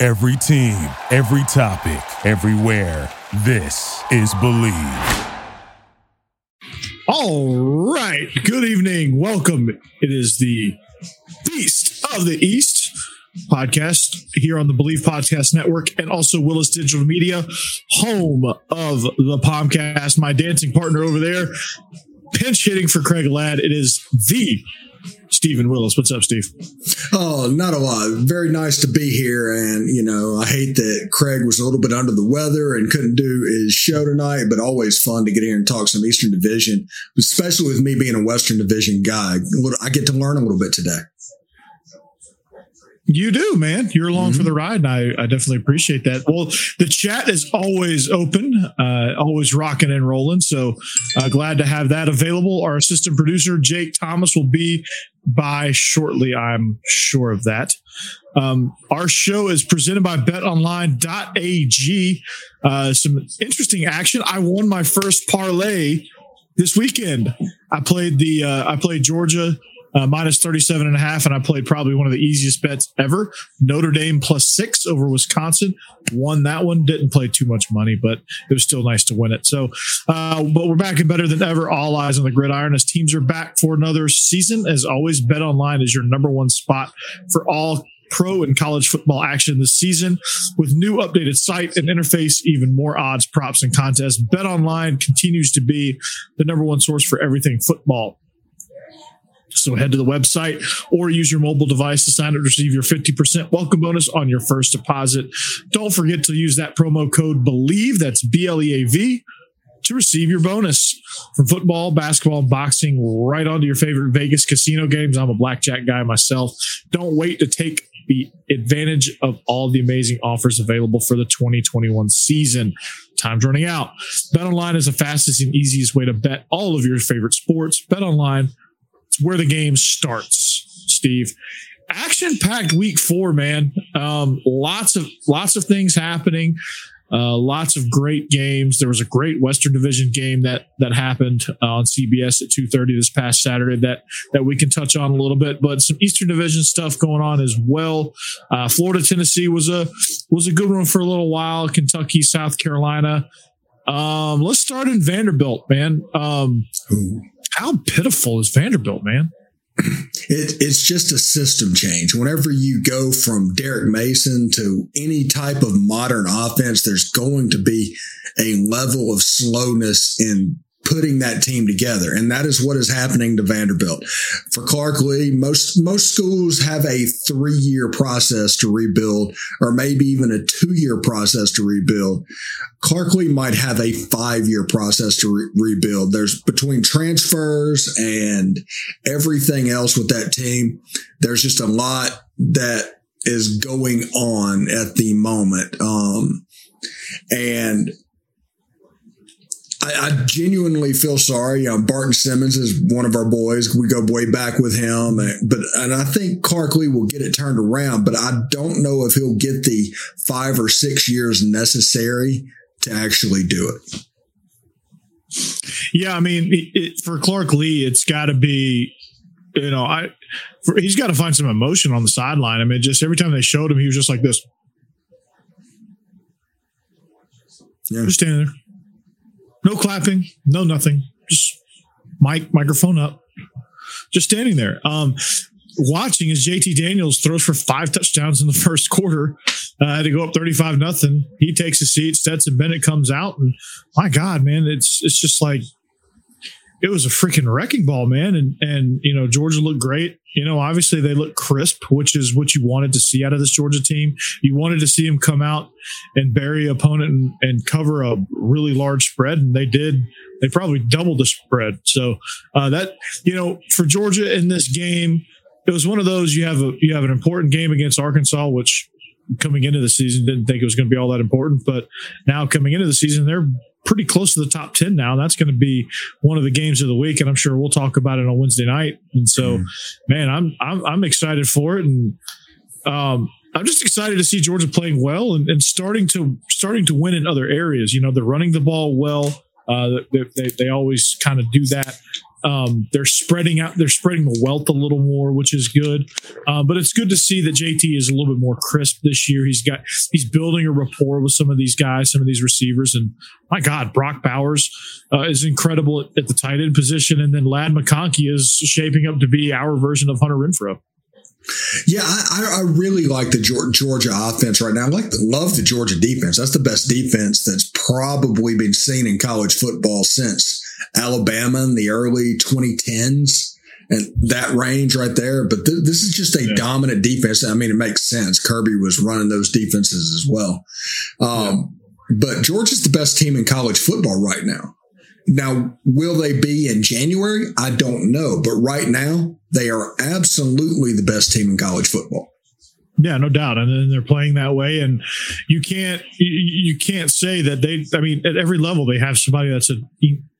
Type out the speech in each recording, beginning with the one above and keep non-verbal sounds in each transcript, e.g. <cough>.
Every team, every topic, everywhere. This is Bleav. All right. Good evening. Welcome. It is the Feast of the East podcast here on the Bleav Podcast Network and also Willis Digital Media, home of the Palmcast. My dancing partner over there, pinch hitting for Craig Ladd. It is the Stephen Willis. What's up, Steve? Oh, not a lot. Very nice to be here. And, you know, I hate that Craig was a little bit under the weather and couldn't do his show tonight, but always fun to get here and talk some Eastern Division, especially with me being a Western Division guy. I get to learn a little bit today. You do, man. You're along mm-hmm. for the ride, and I, I, definitely appreciate that. Well, the chat is always open, uh, always rocking and rolling. So uh, glad to have that available. Our assistant producer, Jake Thomas, will be by shortly. I'm sure of that. Um, our show is presented by betonline.ag. Uh, some interesting action. I won my first parlay this weekend. I played the uh, I played Georgia uh, minus 37 and a half. And I played probably one of the easiest bets ever. Notre Dame plus six over Wisconsin. Won that one. Didn't play too much money, but it was still nice to win it. So, uh, but we're back and better than ever. All eyes on the gridiron as teams are back for another season. As always, Bet Online is your number one spot for all pro and college football action this season with new updated site and interface, even more odds, props, and contests. Bet Online continues to be the number one source for everything football. So head to the website or use your mobile device to sign up to receive your 50% welcome bonus on your first deposit. Don't forget to use that promo code BLEAV, that's B L E A V, to receive your bonus from football, basketball, and boxing right onto your favorite Vegas casino games. I'm a blackjack guy myself. Don't wait to take the advantage of all the amazing offers available for the 2021 season. Time's running out. Bet online is the fastest and easiest way to bet all of your favorite sports. Bet online where the game starts, Steve. Action packed week four, man. Um, lots of lots of things happening. Uh, lots of great games. There was a great Western Division game that that happened uh, on CBS at two thirty this past Saturday that that we can touch on a little bit. But some Eastern Division stuff going on as well. Uh, Florida Tennessee was a was a good one for a little while. Kentucky South Carolina. Um, let's start in Vanderbilt, man. Um, how pitiful is Vanderbilt, man? It, it's just a system change. Whenever you go from Derek Mason to any type of modern offense, there's going to be a level of slowness in putting that team together. And that is what is happening to Vanderbilt. For Clark Lea, most, most schools have a three year process to rebuild, or maybe even a two year process to rebuild. Clark Lea might have a five year process to re- rebuild. There's between transfers and everything else with that team. There's just a lot that is going on at the moment. Um, and I, I, genuinely feel sorry. You know, Barton Simmons is one of our boys. We go way back with him, but and I think Clark Lea will get it turned around. But I don't know if he'll get the five or six years necessary to actually do it. Yeah, I mean, it, it, for Clark Lea, it's got to be, you know, I for, he's got to find some emotion on the sideline. I mean, just every time they showed him, he was just like this. Yeah. Just standing there. No clapping, no nothing. Just mic microphone up. Just standing there. Um, watching as JT Daniels throws for five touchdowns in the <laughs> first quarter uh, to go up 35 nothing. He takes a seat. Stetson Bennett comes out, and my God, man, it's it's just like it was a freaking wrecking ball, man. And and you know Georgia looked great. You know, obviously they look crisp, which is what you wanted to see out of this Georgia team. You wanted to see them come out and bury opponent and, and cover a really large spread, and they did. They probably doubled the spread. So uh, that you know for Georgia in this game, it was one of those you have a you have an important game against Arkansas, which coming into the season, didn't think it was going to be all that important, but now coming into the season, they're pretty close to the top 10 now. That's going to be one of the games of the week. And I'm sure we'll talk about it on Wednesday night. And so, mm. man, I'm, I'm, I'm excited for it. And, um, I'm just excited to see Georgia playing well and, and starting to starting to win in other areas. You know, they're running the ball well. Uh, they, they, they always kind of do that. Um, they're spreading out, they're spreading the wealth a little more, which is good. Uh, but it's good to see that JT is a little bit more crisp this year. He's got, he's building a rapport with some of these guys, some of these receivers. And my God, Brock Bowers uh, is incredible at, at, the tight end position. And then Ladd McConkey is shaping up to be our version of Hunter Renfrow. Yeah, I, I really like the Georgia offense right now. I like the, love the Georgia defense. That's the best defense that's probably been seen in college football since Alabama in the early 2010s and that range right there. But th- this is just a yeah. dominant defense. I mean, it makes sense. Kirby was running those defenses as well. Um, yeah. But Georgia's the best team in college football right now. Now, will they be in January? I don't know. But right now, they are absolutely the best team in college football. Yeah, no doubt, and then they're playing that way, and you can't you, can't say that they. I mean, at every level, they have somebody that's an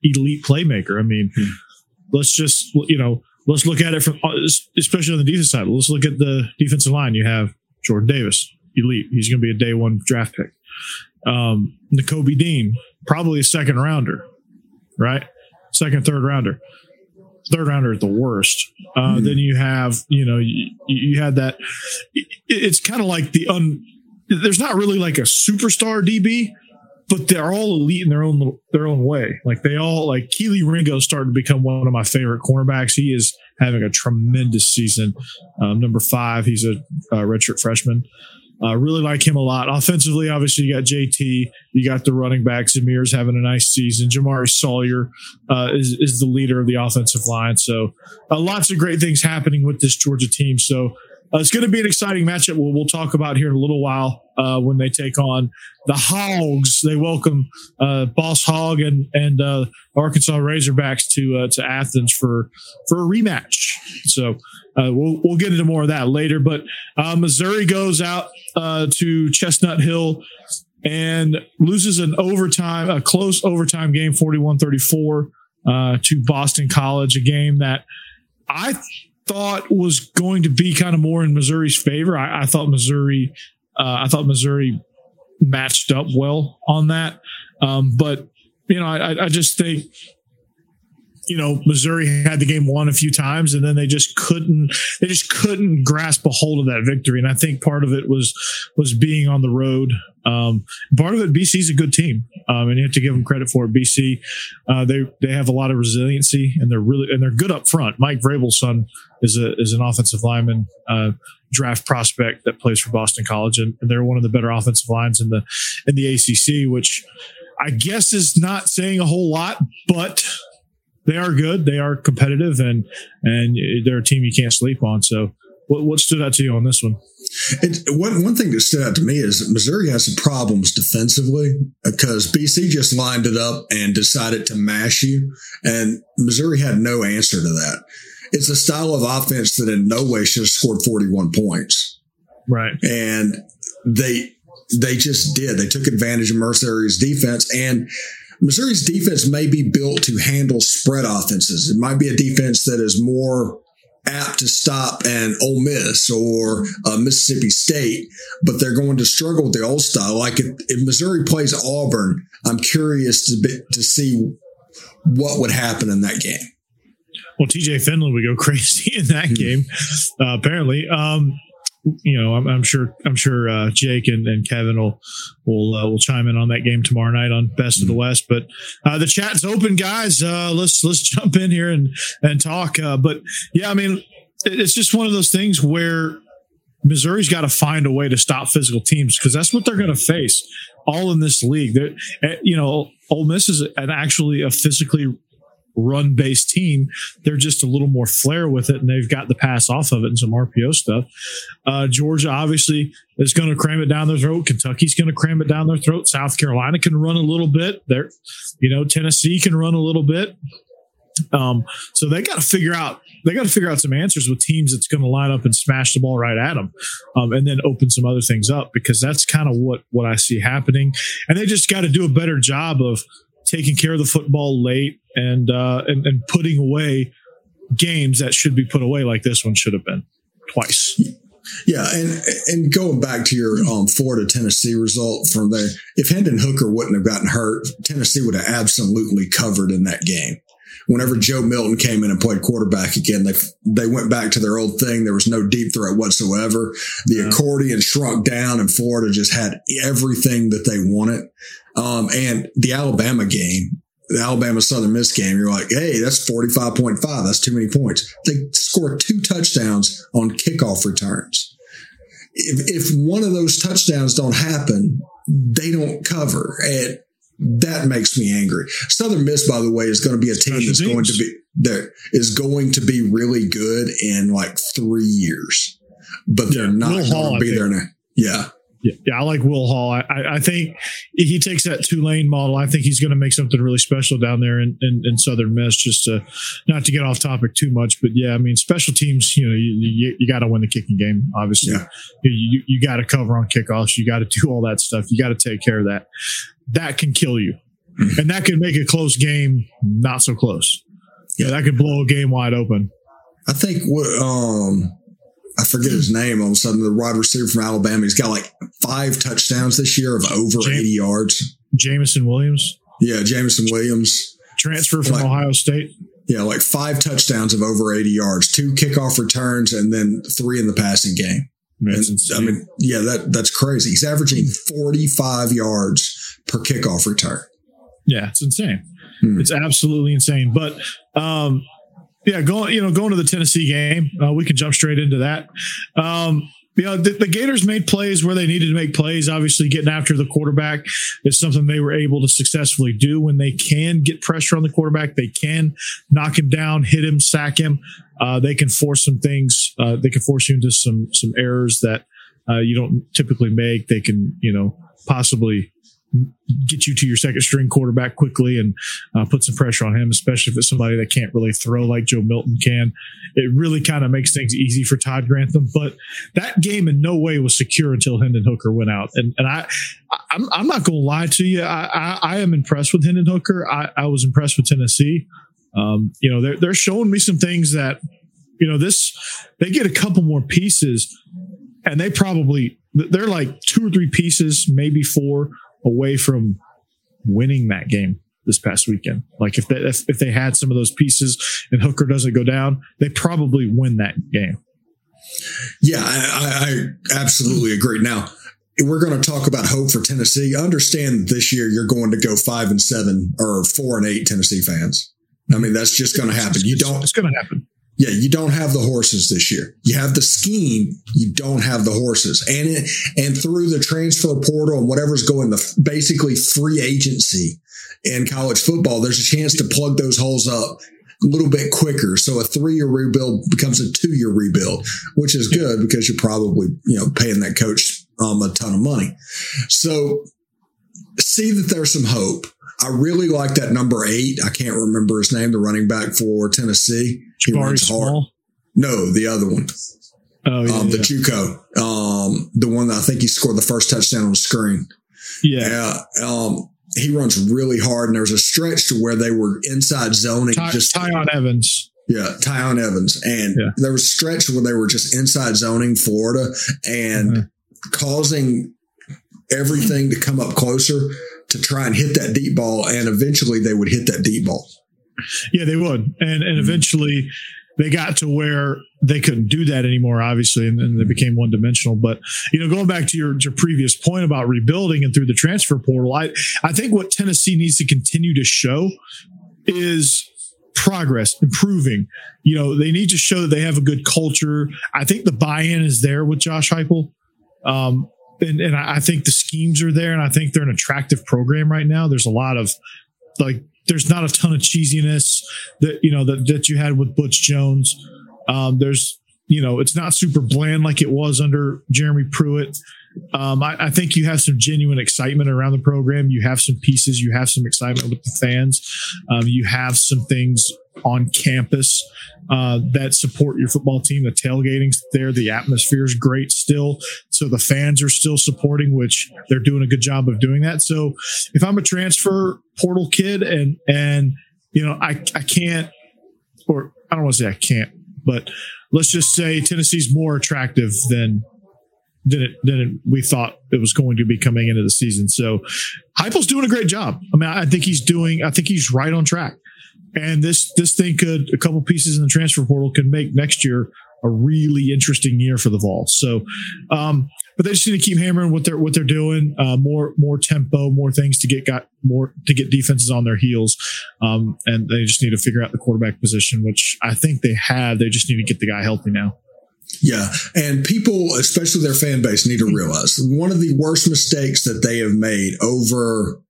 elite playmaker. I mean, hmm. let's just you know let's look at it from especially on the defense side. Let's look at the defensive line. You have Jordan Davis, elite. He's going to be a day one draft pick. Um, Nakobe Dean, probably a second rounder right? Second, third rounder. Third rounder at the worst. Uh, mm-hmm. Then you have, you know, you, you had that. It's kind of like the un. There's not really like a superstar DB, but they're all elite in their own their own way. Like they all like Kelee Ringo starting to become one of my favorite cornerbacks. He is having a tremendous season. Um, number five, he's a, a redshirt freshman. Uh, really like him a lot. Offensively, obviously, you got JT, you got the running back. Zamir's having a nice season. Jamaree Salyer uh, is, is the leader of the offensive line. So, uh, lots of great things happening with this Georgia team. So, uh, it's going to be an exciting matchup. We'll, we'll talk about here in a little while uh, when they take on the Hogs. They welcome uh, Boss Hog and and uh, Arkansas Razorbacks to uh, to Athens for for a rematch. So uh, we'll we'll get into more of that later. But Missouri goes out to Chestnut Hill and loses an overtime, a close overtime game, 41-34 to Boston College, a game that I thought was going to be kind of more in Missouri's favor. I, I thought Missouri, uh, I thought Missouri matched up well on that. Um, but you know, I, I just think you know Missouri had the game won a few times, and then they just couldn't they just couldn't grasp a hold of that victory. And I think part of it was was being on the road. Um, part of it, BC's a good team, um, and you have to give them credit for it. BC, uh, they they have a lot of resiliency, and they're really and they're good up front. Mike Vrabel's son is a is an offensive lineman. Uh, draft prospect that plays for Boston College, and they're one of the better offensive lines in the in the ACC, which I guess is not saying a whole lot, but they are good. They are competitive, and and they're a team you can't sleep on. So, what, what stood out to you on this one? It, one one thing that stood out to me is that Missouri has some problems defensively because BC just lined it up and decided to mash you, and Missouri had no answer to that. It's a style of offense that in no way should have scored forty one points, right? And they they just did. They took advantage of Missouri's defense and Missouri's defense may be built to handle spread offenses. It might be a defense that is more apt to stop an Ole Miss or uh, Mississippi State, but they're going to struggle with the old style. Like if, if Missouri plays Auburn, I'm curious to be, to see what would happen in that game. Well, TJ Finley would go <laughs> crazy in that hmm. game, uh, apparently. Um, you know, I'm, I'm, sure I'm sure uh, Jake and, and, Kevin will will uh, will chime in on that game tomorrow night on Best of the mm-hmm. West. But uh, the chat's open, guys. Uh, let's let's <laughs> jump in here and and talk. Uh, but yeah, I mean, it's just one of those things where Missouri's got to find a way to stop physical teams because that's what they're going to face all in this league. They're, eh, you know, Ole Miss is an actually a physically run based team. They're just a little more flair with it, and they've got the pass off of it and some RPO stuff. Uh, Georgia obviously is going to cram it down their throat. Kentucky's going to cram it down their throat. South Carolina can run a little bit. There, you know, Tennessee can run a little bit. Um, so they got to figure out they got to figure out some answers with teams that's going to line up and smash the ball right at them, um, and then open some other things up because that's kind of what what I see happening. And they just got to do a better job of taking care of the football late and uh, and, and putting away games that should be put away, like this one should have been twice. Yeah, and and going back to your um, Florida Tennessee result from there, if Hendon Hooker wouldn't have gotten hurt, Tennessee would have absolutely covered in that game. Whenever Joe Milton came in and played quarterback again, they they went back to their old thing. There was no deep threat whatsoever. The yeah. accordion shrunk down, and Florida just had everything that they wanted. Um, and the Alabama game, the Alabama Southern Miss game, you're like, hey, that's 45.5. That's too many points. They scored two touchdowns on kickoff returns. If, if one of those touchdowns don't happen, they don't cover. And that makes me angry. Southern Miss, by the way, is going to be a team that's going to be that is going to be really good in like three years, but they're yeah, not going to be there now. Yeah. Yeah, yeah, I like Will Hall. I, I think he takes that Tulane model. I think he's going to make something really special down there in, in, in, Southern Miss. Just to not to get off topic too much, but yeah, I mean, special teams. You know, you, you, you got to win the kicking game. Obviously, yeah. you, you, got to cover on kickoffs. You got to do all that stuff. You got to take care of that. That can kill you, mm-hmm. and that can make a close game not so close. Yeah, that could blow a game wide open. I think what um I forget his name. All of a sudden, the wide receiver from Alabama, he's got like five touchdowns this year of over Jam- 80 yards. Jameson Williams. Yeah, Jameson Williams. Transfer from like, Ohio State. Yeah, like five touchdowns of over 80 yards, two kickoff returns, and then three in the passing game. And, I mean, yeah, that that's crazy. He's averaging 45 yards per kickoff return. Yeah, it's insane. Hmm. It's absolutely insane. But um, yeah, going you know going to the Tennessee game, uh, we can jump straight into that. Um, you know, the, the, Gators made plays where they needed to make plays. Obviously, getting after the quarterback is something they were able to successfully do. When they can get pressure on the quarterback, they can knock him down, hit him, sack him. Uh, they can force some things. Uh, they can force you into some some errors that uh, you don't typically make. They can you know possibly get you to your second string quarterback quickly and uh, put some pressure on him, especially if it's somebody that can't really throw like Joe Milton can. It really kind of makes things easy for Todd Grantham. But that game in no way was secure until Hendon Hooker went out. And and I, I'm, I'm not going to lie to you. I, I, I, am impressed with Hendon Hooker. I, I was impressed with Tennessee. Um, you know, they're, they're showing me some things that, you know, this, they get a couple more pieces and they probably, they're like two or three pieces, maybe four away from winning that game this past weekend. Like if they, if, if they had some of those pieces and Hooker doesn't go down, they probably win that game. Yeah, I, I absolutely agree. Now we're going to talk about hope for Tennessee. Understand this year you're going to go five and seven or four and eight Tennessee fans. I mean, that's just going to happen. You don't. It's going to happen. Yeah, you don't have the horses this year. You have the scheme, you don't have the horses. And it, and through the transfer portal and whatever's going the basically free agency in college football, there's a chance to plug those holes up a little bit quicker. So a three year rebuild becomes a two year rebuild, which is good because you're probably, you know, paying that coach um, a ton of money. So see that there's some hope. I really like that number eight. I can't remember his name, the running back for Tennessee. He Jabari runs hard. Small? No, the other one. Oh, yeah, um, the yeah. JUCO, um, the one that I think he scored the first touchdown on the screen. Yeah. yeah um, he runs really hard, and there was a stretch to where they were inside zoning. Ty, just Tiyon Evans. Yeah, Tiyon Evans, and there was a stretch where they were just inside zoning Florida and mm-hmm. causing everything to come up closer to try and hit that deep ball, and eventually they would hit that deep ball. Yeah, they would, and and mm-hmm. eventually they got to where they couldn't do that anymore, obviously, and, and they became one dimensional. But you know, going back to your, your previous point about rebuilding and through the transfer portal, I I think what Tennessee needs to continue to show is progress, improving. You know, they need to show that they have a good culture. I think the buy-in is there with Josh Heupel. Um, and, and I think the schemes are there, and I think they're an attractive program right now. There's a lot of like, there's not a ton of cheesiness that you know that that you had with Butch Jones. Um, there's you know, it's not super bland like it was under Jeremy Pruitt. Um, I, I, think you have some genuine excitement around the program. You have some pieces. You have some excitement with the fans. Um, you have some things on campus uh, that support your football team. The tailgating's there. The atmosphere is great still. So the fans are still supporting, which they're doing a good job of doing that. So if I'm a transfer portal kid and, and, you know, I, I can't, or I don't want to say I can't, but let's just say Tennessee's more attractive than than it, than it, we thought it was going to be coming into the season. So Heupel's doing a great job. I mean, I think he's doing. I think he's right on track. And this this thing could a couple pieces in the transfer portal could make next year a really interesting year for the Vols. So, um, but they just need to keep hammering what they're what they're doing. Uh, more more tempo, more things to get got more to get defenses on their heels, um, and they just need to figure out the quarterback position, which I think they have. They just need to get the guy healthy now. Yeah. And people, especially their fan base, need to realize one of the worst mistakes that they have made over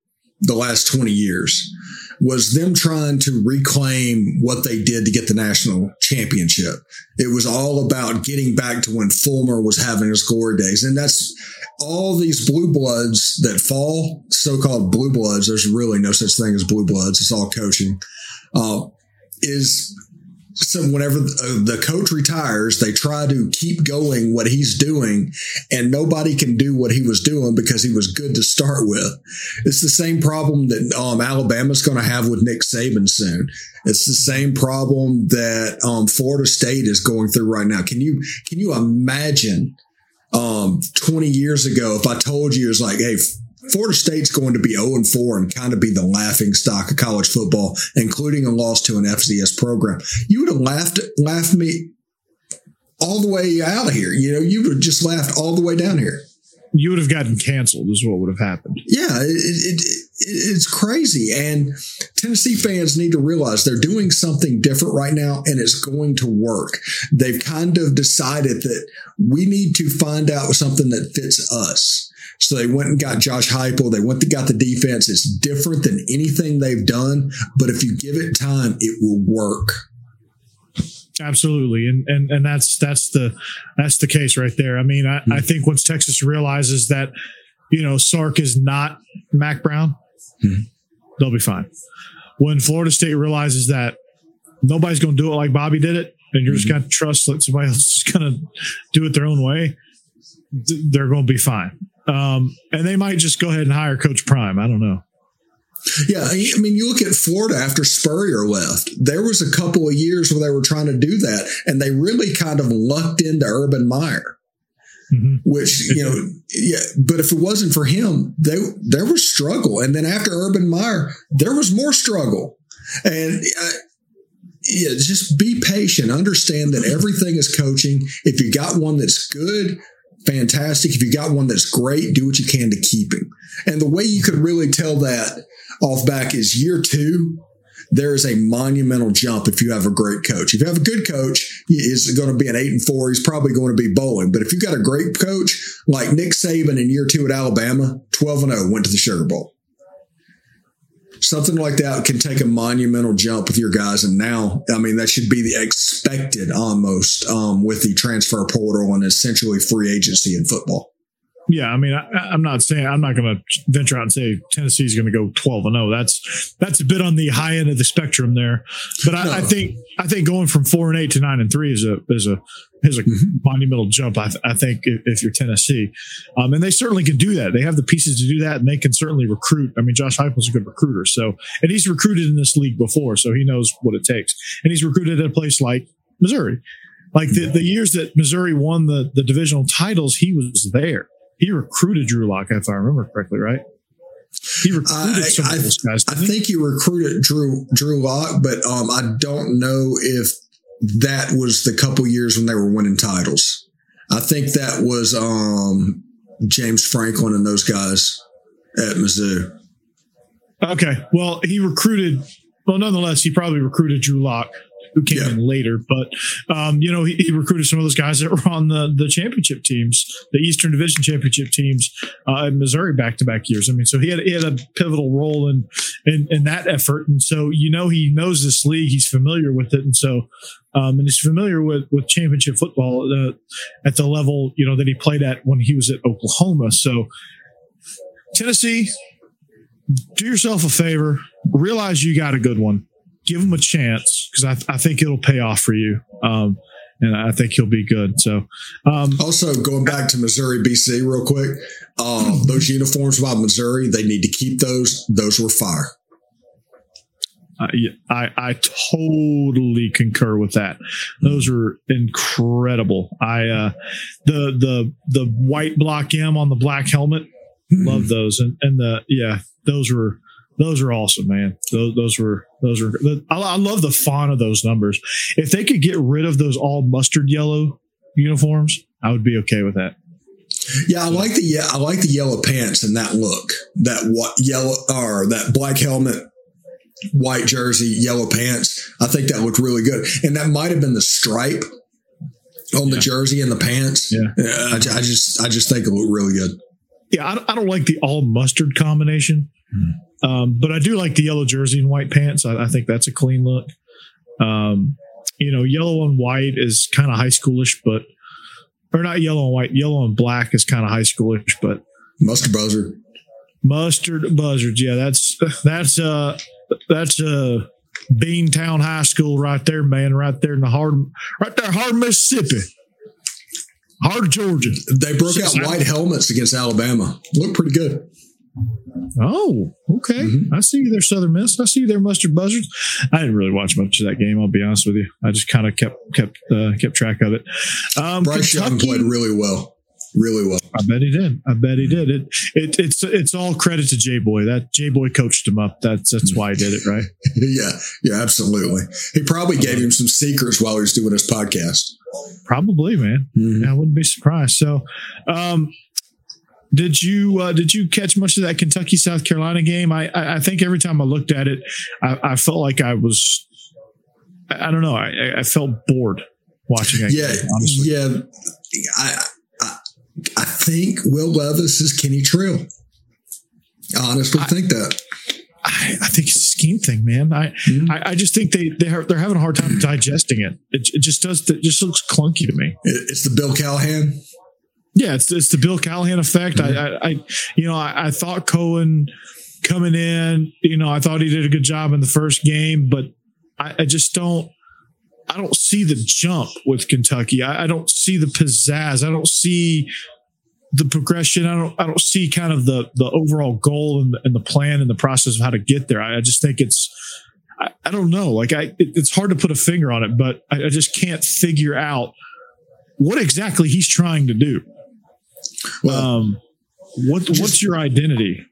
the last 20 years was them trying to reclaim what they did to get the national championship. It was all about getting back to when Fulmer was having his glory days. And that's all these blue bloods that fall, so-called blue bloods. There's really no such thing as blue bloods. It's all coaching. Uh, is so whenever the coach retires, they try to keep going what he's doing, and nobody can do what he was doing because he was good to start with. It's the same problem that um, Alabama's going to have with Nick Saban soon. It's the same problem that um, Florida State is going through right now. Can you can you imagine um, 20 years ago if I told you it was like, hey, Florida State's going to be 0 and 4 and kind of be the laughing stock of college football, including a loss to an FCS program. You would have laughed, laughed me all the way out of here. You know, you would have just laughed all the way down here. You would have gotten canceled, is what would have happened. Yeah, it, it, it, it's crazy. And Tennessee fans need to realize they're doing something different right now and it's going to work. They've kind of decided that we need to find out something that fits us so they went and got Josh Heupel. They went and got the defense. It's different than anything they've done, but if you give it time, it will work. Absolutely, and and and that's that's the that's the case right there. I mean, I, mm-hmm. I think once Texas realizes that you know Sark is not Mack Brown, mm-hmm. they'll be fine. When Florida State realizes that nobody's going to do it like Bobby did it, and you're mm-hmm. just going to trust that somebody else is going to do it their own way, they're going to be fine. Um, and they might just go ahead and hire Coach Prime. I don't know. Yeah, I mean, you look at Florida after Spurrier left. There was a couple of years where they were trying to do that, and they really kind of lucked into Urban Meyer. Mm-hmm. Which you know, yeah. But if it wasn't for him, they there was struggle, and then after Urban Meyer, there was more struggle. And uh, yeah, just be patient. Understand that everything is coaching. If you got one that's good, fantastic. If you got one that's great, do what you can to keep him. And the way you could really tell that off back is year two. There is a monumental jump if you have a great coach. If you have a good coach, is going to be an eight and four. He's probably going to be bowling. But if you got a great coach like Nick Saban in year two at Alabama, 12 and 0, went to the Sugar Bowl something like that can take a monumental jump with your guys. And now, I mean, that should be the expected almost um, with the transfer portal and essentially free agency in football. Yeah, I mean, I, am not saying I'm not going to venture out and say Tennessee is going to go 12 and 0. That's that's a bit on the high end of the spectrum there. But I, no. I think I think going from four and eight to nine and three is a is a is a mm-hmm. monumental jump. I, th- I think if, if, you're Tennessee, um, and they certainly can do that. They have the pieces to do that, and they can certainly recruit. I mean, Josh Heupel's a good recruiter, so and he's recruited in this league before, so he knows what it takes. And he's recruited at a place like Missouri. Like the, the years that Missouri won the, the divisional titles, he was there he recruited Drew Lock, if I remember correctly, right? He recruited some I, of those guys. I think he recruited Drew Drew Lock, but um, I don't know if that was the couple years when they were winning titles. I think that was um, James Franklin and those guys at Mizzou. Okay, well, he recruited. Well, nonetheless, he probably recruited Drew Lock who came yeah. in later. But um, you know, he, he, recruited some of those guys that were on the the championship teams, the Eastern Division championship teams uh, in Missouri back to back years. I mean, so he had he had a pivotal role in, in in that effort, and so you know he knows this league, he's familiar with it, and so um, and he's familiar with with championship football uh, at the level you know that he played at when he was at Oklahoma. So Tennessee, do yourself a favor, realize you got a good one, give him a chance because I, I think it'll pay off for you. Um, and I think he'll be good. So, um, also going back to Missouri, BC, real quick, uh, those uniforms by Missouri, they need to keep those. Those were fire. I, I totally concur with that. Those are incredible. I uh, the the the white block M on the black helmet, love those, and and the yeah, those were those are awesome, man. Those, those were those were. I, I love the font of those numbers. If they could get rid of those all mustard yellow uniforms, I would be okay with that. Yeah, I like the yeah, I like the yellow pants and that look. That what yellow or that black helmet white jersey, yellow pants. I think that looked really good. And that might have been the stripe on yeah. the jersey and the pants. Yeah. I, I, just, I just think it looked really good. Yeah. I, I don't like the all mustard combination, hmm. um, but I do like the yellow jersey and white pants. I, I think that's a clean look. Um, you know, yellow and white is kind of high schoolish, but, or not yellow and white, yellow and black is kind of high schoolish, but mustard buzzard. Mustard buzzards. Yeah. That's, that's, uh, that's uh Beantown High School right there, man, right there in the heart, right there, of Mississippi, heart of Georgia. They broke out white helmets against Alabama. Looked pretty good. Oh, okay. Mm-hmm. I see you there, Southern Miss. I see you there, Mustard Buzzards. I didn't really watch much of that game. I'll be honest with you. I just kind of kept kept uh, kept track of it. Um, Bryce Kentucky, Young played really well really well. I bet he did. I bet he did. It, it it's it's all credit to J Boy. That J Boy coached him up. That's that's why he did it, right? <laughs> yeah, yeah, absolutely. He probably gave him some secrets while he was doing his podcast. Probably, man. Mm-hmm. Yeah, I wouldn't be surprised. So, um, did you uh, did you catch much of that Kentucky South Carolina game? I I, I think every time I looked at it, I, I felt like I was. I, I don't know. I, I felt bored watching it. Yeah, game, yeah. I I think Will Levis is Kenny Trill. I honestly I, think that. I, I, think it's a scheme thing, man. I, mm-hmm. I, I, just think they they are, they're having a hard time digesting it. It, it just does. It just looks clunky to me. It's the Bill Callahan. Yeah, it's it's the Bill Callahan effect. Mm-hmm. I, I, you know, I, I thought Coen coming in. You know, I thought he did a good job in the first game, but I, I just don't. I don't see the jump with Kentucky. I, I, don't see the pizzazz. I don't see the progression. I don't. I don't see kind of the the overall goal and the, and the plan and the process of how to get there. I, I just think it's. I, I, don't know. Like I, it, it's hard to put a finger on it, but I, I just can't figure out what exactly he's trying to do. Well, um, what just, what's your identity?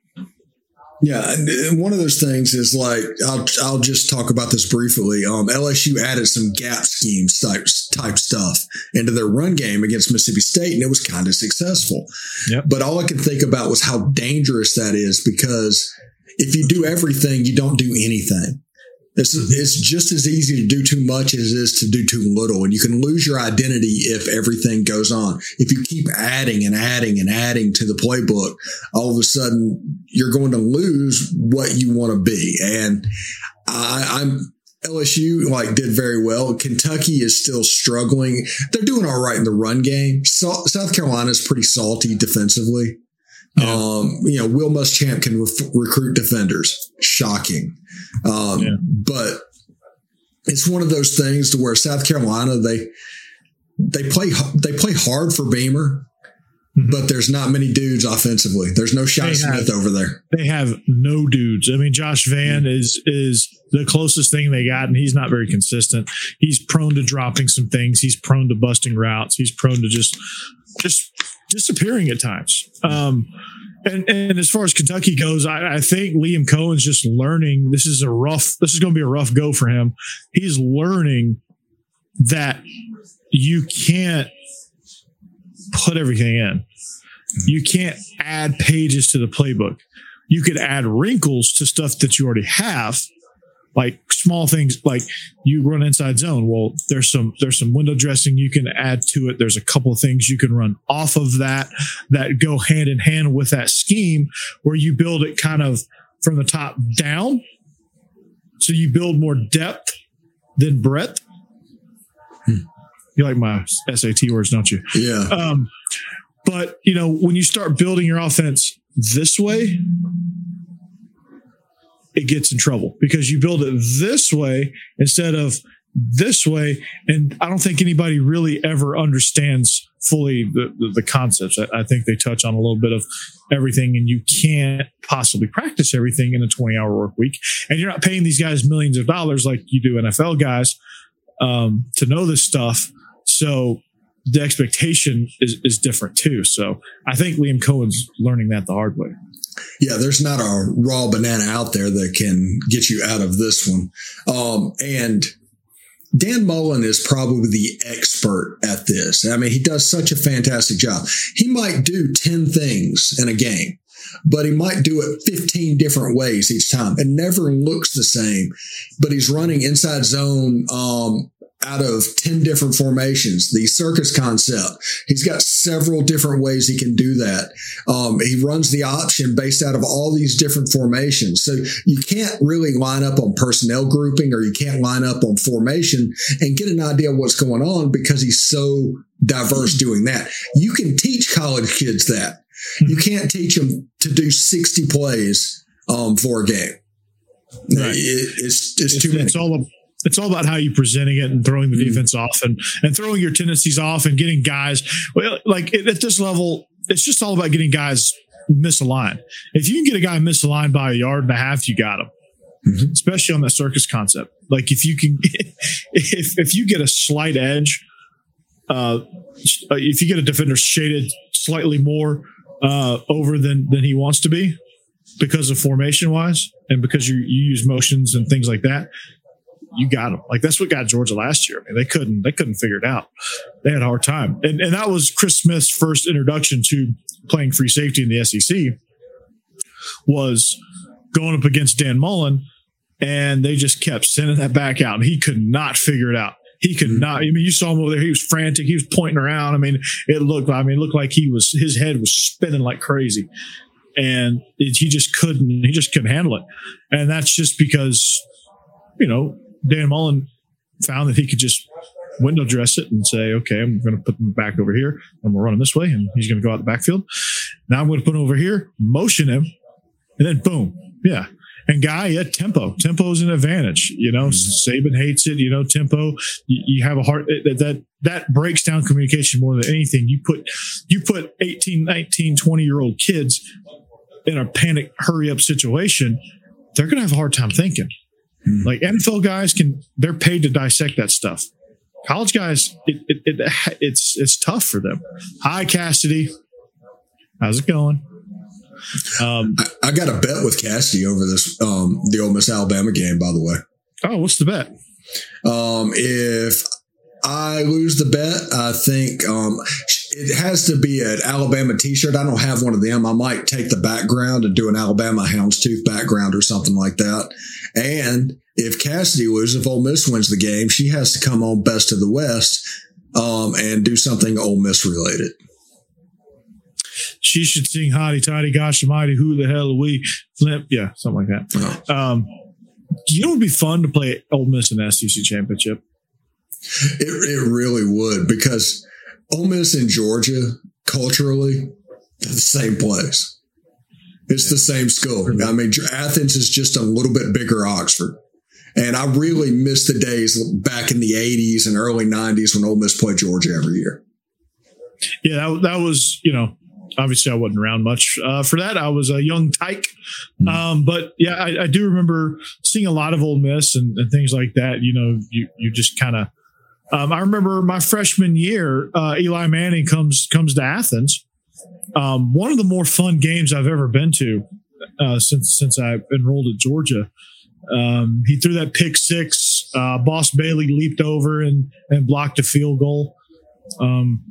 Yeah, and one of those things is like I'll I'll just talk about this briefly. Um, LSU added some gap schemes type type stuff into their run game against Mississippi State, and it was kind of successful. Yep. But all I can think about was how dangerous that is because if you do everything, you don't do anything. It's, it's just as easy to do too much as it is to do too little. And you can lose your identity if everything goes on. If you keep adding and adding and adding to the playbook, all of a sudden you're going to lose what you want to be. And I, I'm, LSU like did very well. Kentucky is still struggling. They're doing all right in the run game. So, South Carolina is pretty salty defensively. Yeah. Um, you know, Will Muschamp can re- recruit defenders. Shocking. Um, yeah. but it's one of those things to where South Carolina, they, they play, they play hard for Beamer, mm-hmm. but there's not many dudes offensively. There's no Shi Smith over there. They have no dudes. I mean, Josh Vann mm-hmm. is, is the closest thing they got, and he's not very consistent. He's prone to dropping some things. He's prone to busting routes. He's prone to just, just disappearing at times. Um, and, and as far as Kentucky goes, I, I, think Liam Coen's just learning. This is a rough. This is going to be a rough go for him. He's learning that you can't put everything in. You can't add pages to the playbook. You could add wrinkles to stuff that you already have, like small things like you run inside zone. Well, there's some there's some window dressing you can add to it. There's a couple of things you can run off of that that go hand in hand with that scheme where you build it kind of from the top down. So you build more depth than breadth. You like my SAT words, don't you? Yeah. Um, but you know, when you start building your offense this way, it gets in trouble because you build it this way instead of this way. And I don't think anybody really ever understands fully the, the, the concepts. I, I, think they touch on a little bit of everything and you can't possibly practice everything in a 20 hour work week. And you're not paying these guys millions of dollars like you do NFL guys um, to know this stuff. So the expectation is, is different too. So I think Liam Coen's learning that the hard way. Yeah, there's not a raw banana out there that can get you out of this one. Um, and Dan Mullen is probably the expert at this. I mean, he does such a fantastic job. He might do 10 things in a game, but he might do it 15 different ways each time. It never looks the same, but he's running inside zone, um, out of 10 different formations, the circus concept. He's got several different ways he can do that. Um, he runs the option based out of all these different formations. So you can't really line up on personnel grouping or you can't line up on formation and get an idea of what's going on because he's so diverse doing that. You can teach college kids that. You can't teach them to do 60 plays um, for a game. Right. It, it's, it's, it's, too many. It's all, it's all about how you're presenting it and throwing the mm-hmm. defense off and and throwing your tendencies off and getting guys like at this level it's just all about getting guys misaligned if you can get a guy misaligned by a yard and a half you got him mm-hmm. especially on that circus concept like if you can <laughs> if if you get a slight edge uh if you get a defender shaded slightly more uh over than than he wants to be because of formation wise and because you, you use motions and things like that you got them. Like that's what got Georgia last year. I mean, they couldn't they couldn't figure it out. They had a hard time, and and that was Chris Smith's first introduction to playing free safety in the SEC. Was going up against Dan Mullen, and they just kept sending that back out, and he could not figure it out. He could mm-hmm. not. I mean, you saw him over there. He was frantic. He was pointing around. I mean, it looked. I mean, it looked like he was. His head was spinning like crazy, and it, he just couldn't. He just couldn't handle it. And that's just because, you know, Dan Mullen found that he could just window dress it and say, okay, I'm going to put him back over here and we're running this way and he's going to go out the backfield. Now I'm going to put him over here, motion him, and then boom. Yeah. And guy, yeah, tempo. Tempo is an advantage. You know, mm-hmm. Saban hates it. You know, tempo. You, you have a heart that, that that breaks down communication more than anything. You put you put 18, 19, 20 year old kids in a panic, hurry up situation. They're going to have a hard time thinking. Mm. Like NFL guys can, they're paid to dissect that stuff. College guys, it, it, it, it's it's tough for them. Hi, Cassidy. How's it going? Um, I, I, got a bet with Cassidy over this um, the Ole Miss Alabama game. By the way. Oh, what's the bet? Um, if I lose the bet, I think um, it has to be an Alabama T-shirt. I don't have one of them. I might take the background and do an Alabama houndstooth background or something like that. And if Cassidy loses, if Ole Miss wins the game, she has to come on Best of the West um, and do something Ole Miss related. She should sing "Hotty Toddy Gosh Almighty, Who the Hell Are We?" Flip, yeah, something like that. Um, you know, it would be fun to play Ole Miss in the SEC championship. It, it really would because Ole Miss and Georgia culturally, the same place. It's the same school. I mean, Athens is just a little bit bigger Oxford. And I really miss the days back in the 80s and early 90s when Ole Miss played Georgia every year. Yeah, that, that was, you know, obviously I wasn't around much uh, for that. I was a young tyke. Mm-hmm. Um, but yeah, I, I, do remember seeing a lot of Ole Miss and, and things like that. You know, you, you just kind of, um, I remember my freshman year, uh, Eli Manning comes, comes to Athens um, one of the more fun games I've ever been to uh, since since I enrolled at Georgia. Um, he threw that pick six. Uh, Boss Bailey leaped over and and blocked a field goal. Um,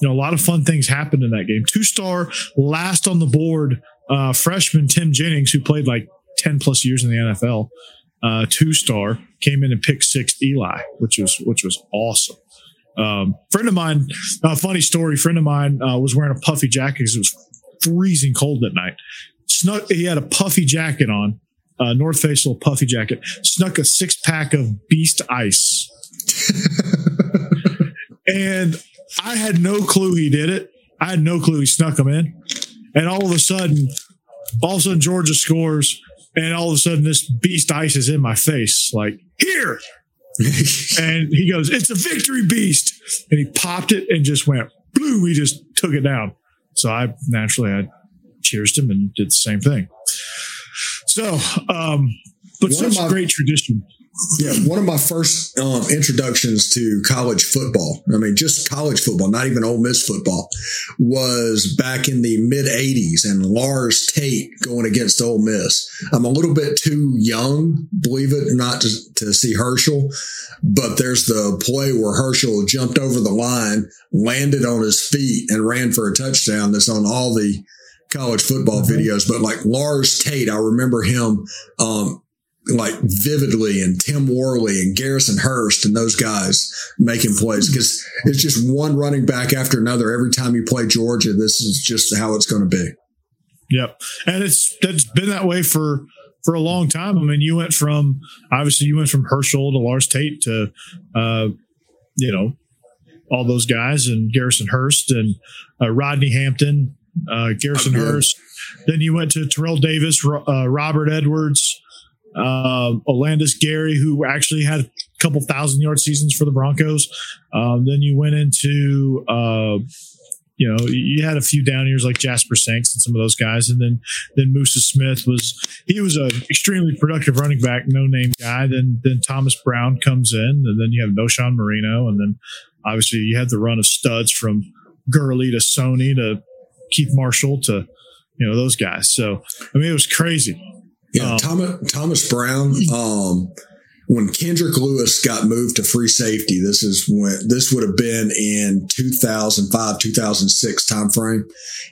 you know, a lot of fun things happened in that game. Two star, last on the board, uh, freshman Tim Jennings, who played like ten plus years in the NFL, uh, two star, came in and picked six Eli, which was which was awesome. Um, friend of mine, uh, funny story. Friend of mine uh, was wearing a puffy jacket because it was freezing cold that night. Snuck. He had a puffy jacket on, uh, North Face little puffy jacket. Snuck a six pack of Beast Ice. <laughs> And I had no clue he did it. I had no clue he snuck them in. And all of a sudden, all of a sudden Georgia scores, and all of a sudden this beast ice is in my face, like here. <laughs> and he goes, "It's a victory beast," and he popped it and just went boom. He just took it down. So I naturally I cheered him and did the same thing. So, um, but One such my, great tradition. Yeah, one of my first um, introductions to college football, I mean, just college football, not even Ole Miss football, was back in the mid 80s and Lars Tate going against Ole Miss. I'm a little bit too young, believe it or not, to, to see Herschel, but there's the play where Herschel jumped over the line, landed on his feet, and ran for a touchdown that's on all the college football mm-hmm. videos. But like Lars Tate, I remember him um, like vividly and Tim Worley and Garrison Hearst and those guys making plays because it's just one running back after another. Every time you play Georgia, this is just how it's going to be. Yep. And it's, that's been that way for, for a long time. I mean, you went from, obviously you went from Herschel to Lars Tate to, uh, you know, all those guys and Garrison Hearst and uh, Rodney Hampton, uh, Garrison Hearst. Then you went to Terrell Davis, uh, Robert Edwards, um, Olandis Gary, who actually had a couple thousand yard seasons for the Broncos. Um, then you went into, uh, you know, you had a few down years like Jasper Sanks and some of those guys, and then then Musa Smith was he was an extremely productive running back, no name guy. Then then Thomas Brown comes in, and then you have Knowshon Moreno, and then obviously you had the run of studs from Gurley to Sony to Keith Marshall to you know those guys. So I mean, it was crazy. Yeah, um, Thomas Thomas Brown. Um, when Kendrick Lewis got moved to free safety, this is when this would have been in 2005, 2006 timeframe.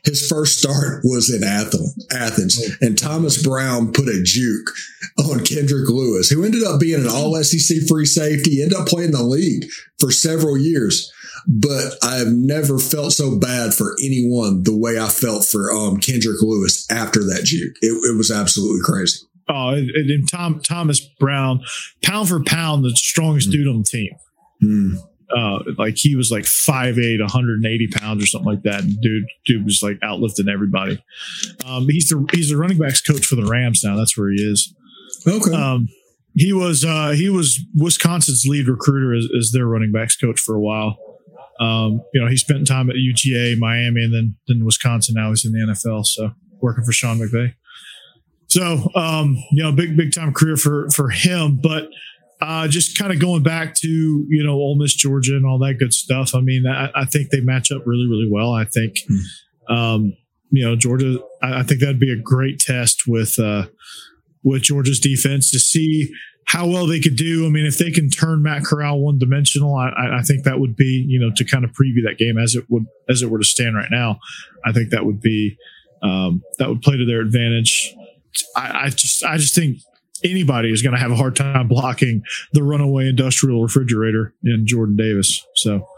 His first start was in Athens, Athens, oh. and Thomas Brown put a juke on Kendrick Lewis, who ended up being an all SEC free safety, ended up playing the league for several years but I've never felt so bad for anyone the way I felt for um, Kendrick Lewis after that juke. It, it was absolutely crazy. Oh, and, and, Tom Thomas Brown, pound for pound, the strongest mm. dude on the team. Mm. Uh, like he was like 5'8", 180 pounds or something like that. And dude, dude was like outlifting everybody. Um, he's the he's the running backs coach for the Rams now. That's where he is. Okay. Um, he was uh, he was Wisconsin's lead recruiter as, as their running backs coach for a while. Um, you know, he spent time at UGA, Miami, and then then Wisconsin. Now he's in the NFL, so working for Sean McVay. So, um, you know, big big time career for for him. But uh, just kind of going back to you know Ole Miss, Georgia, and all that good stuff. I mean, I, I think they match up really really well. I think, hmm. um, you know, Georgia. I, I, think that'd be a great test with uh, with Georgia's defense to see how well they could do. I mean, if they can turn Matt Corral one dimensional, I, I, think that would be, you know, to kind of preview that game as it would, as it were to stand right now. I think that would be, um, that would play to their advantage. I, I just, I just think anybody is going to have a hard time blocking the runaway industrial refrigerator in Jordan Davis. So,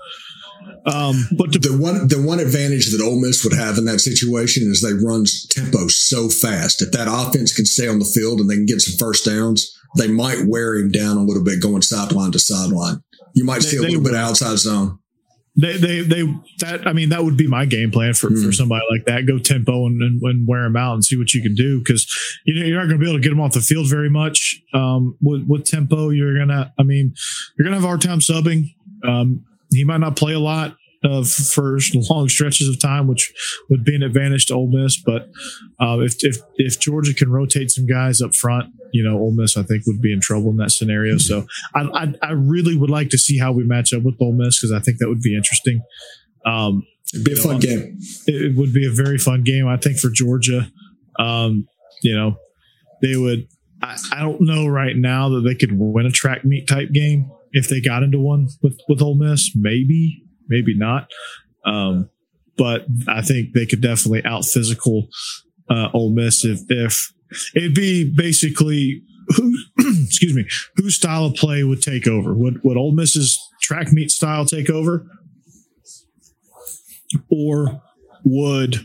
um, but the one the one advantage that Ole Miss would have in that situation is they run tempo so fast. If that offense can stay on the field and they can get some first downs, they might wear him down a little bit going sideline to sideline. You might see a little bit outside zone. They, they, they, that, I mean, that would be my game plan for, mm. for hmm. somebody like that. Go tempo and, and, and, wear him out and see what you can do. Cause you know, you're not going to be able to get him off the field very much. Um, with, with tempo, you're going to, I mean, you're going to have a hard time subbing. Um, he might not play a lot of for long stretches of time, which would be an advantage to Ole Miss. But uh, if, if if Georgia can rotate some guys up front, you know, Ole Miss I think would be in trouble in that scenario. Mm-hmm. So I, I, I really would like to see how we match up with Ole Miss because I think that would be interesting. Um, It'd be a fun know, game. It, would be a very fun game. I think for Georgia, um, you know, they would. I, I don't know right now that they could win a track meet type game if they got into one with with Ole Miss. Maybe, maybe not. Um, but I think they could definitely out physical uh, Ole Miss if if it'd be basically who <clears throat> excuse me whose style of play would take over? Would would Ole Miss's track meet style take over? Or would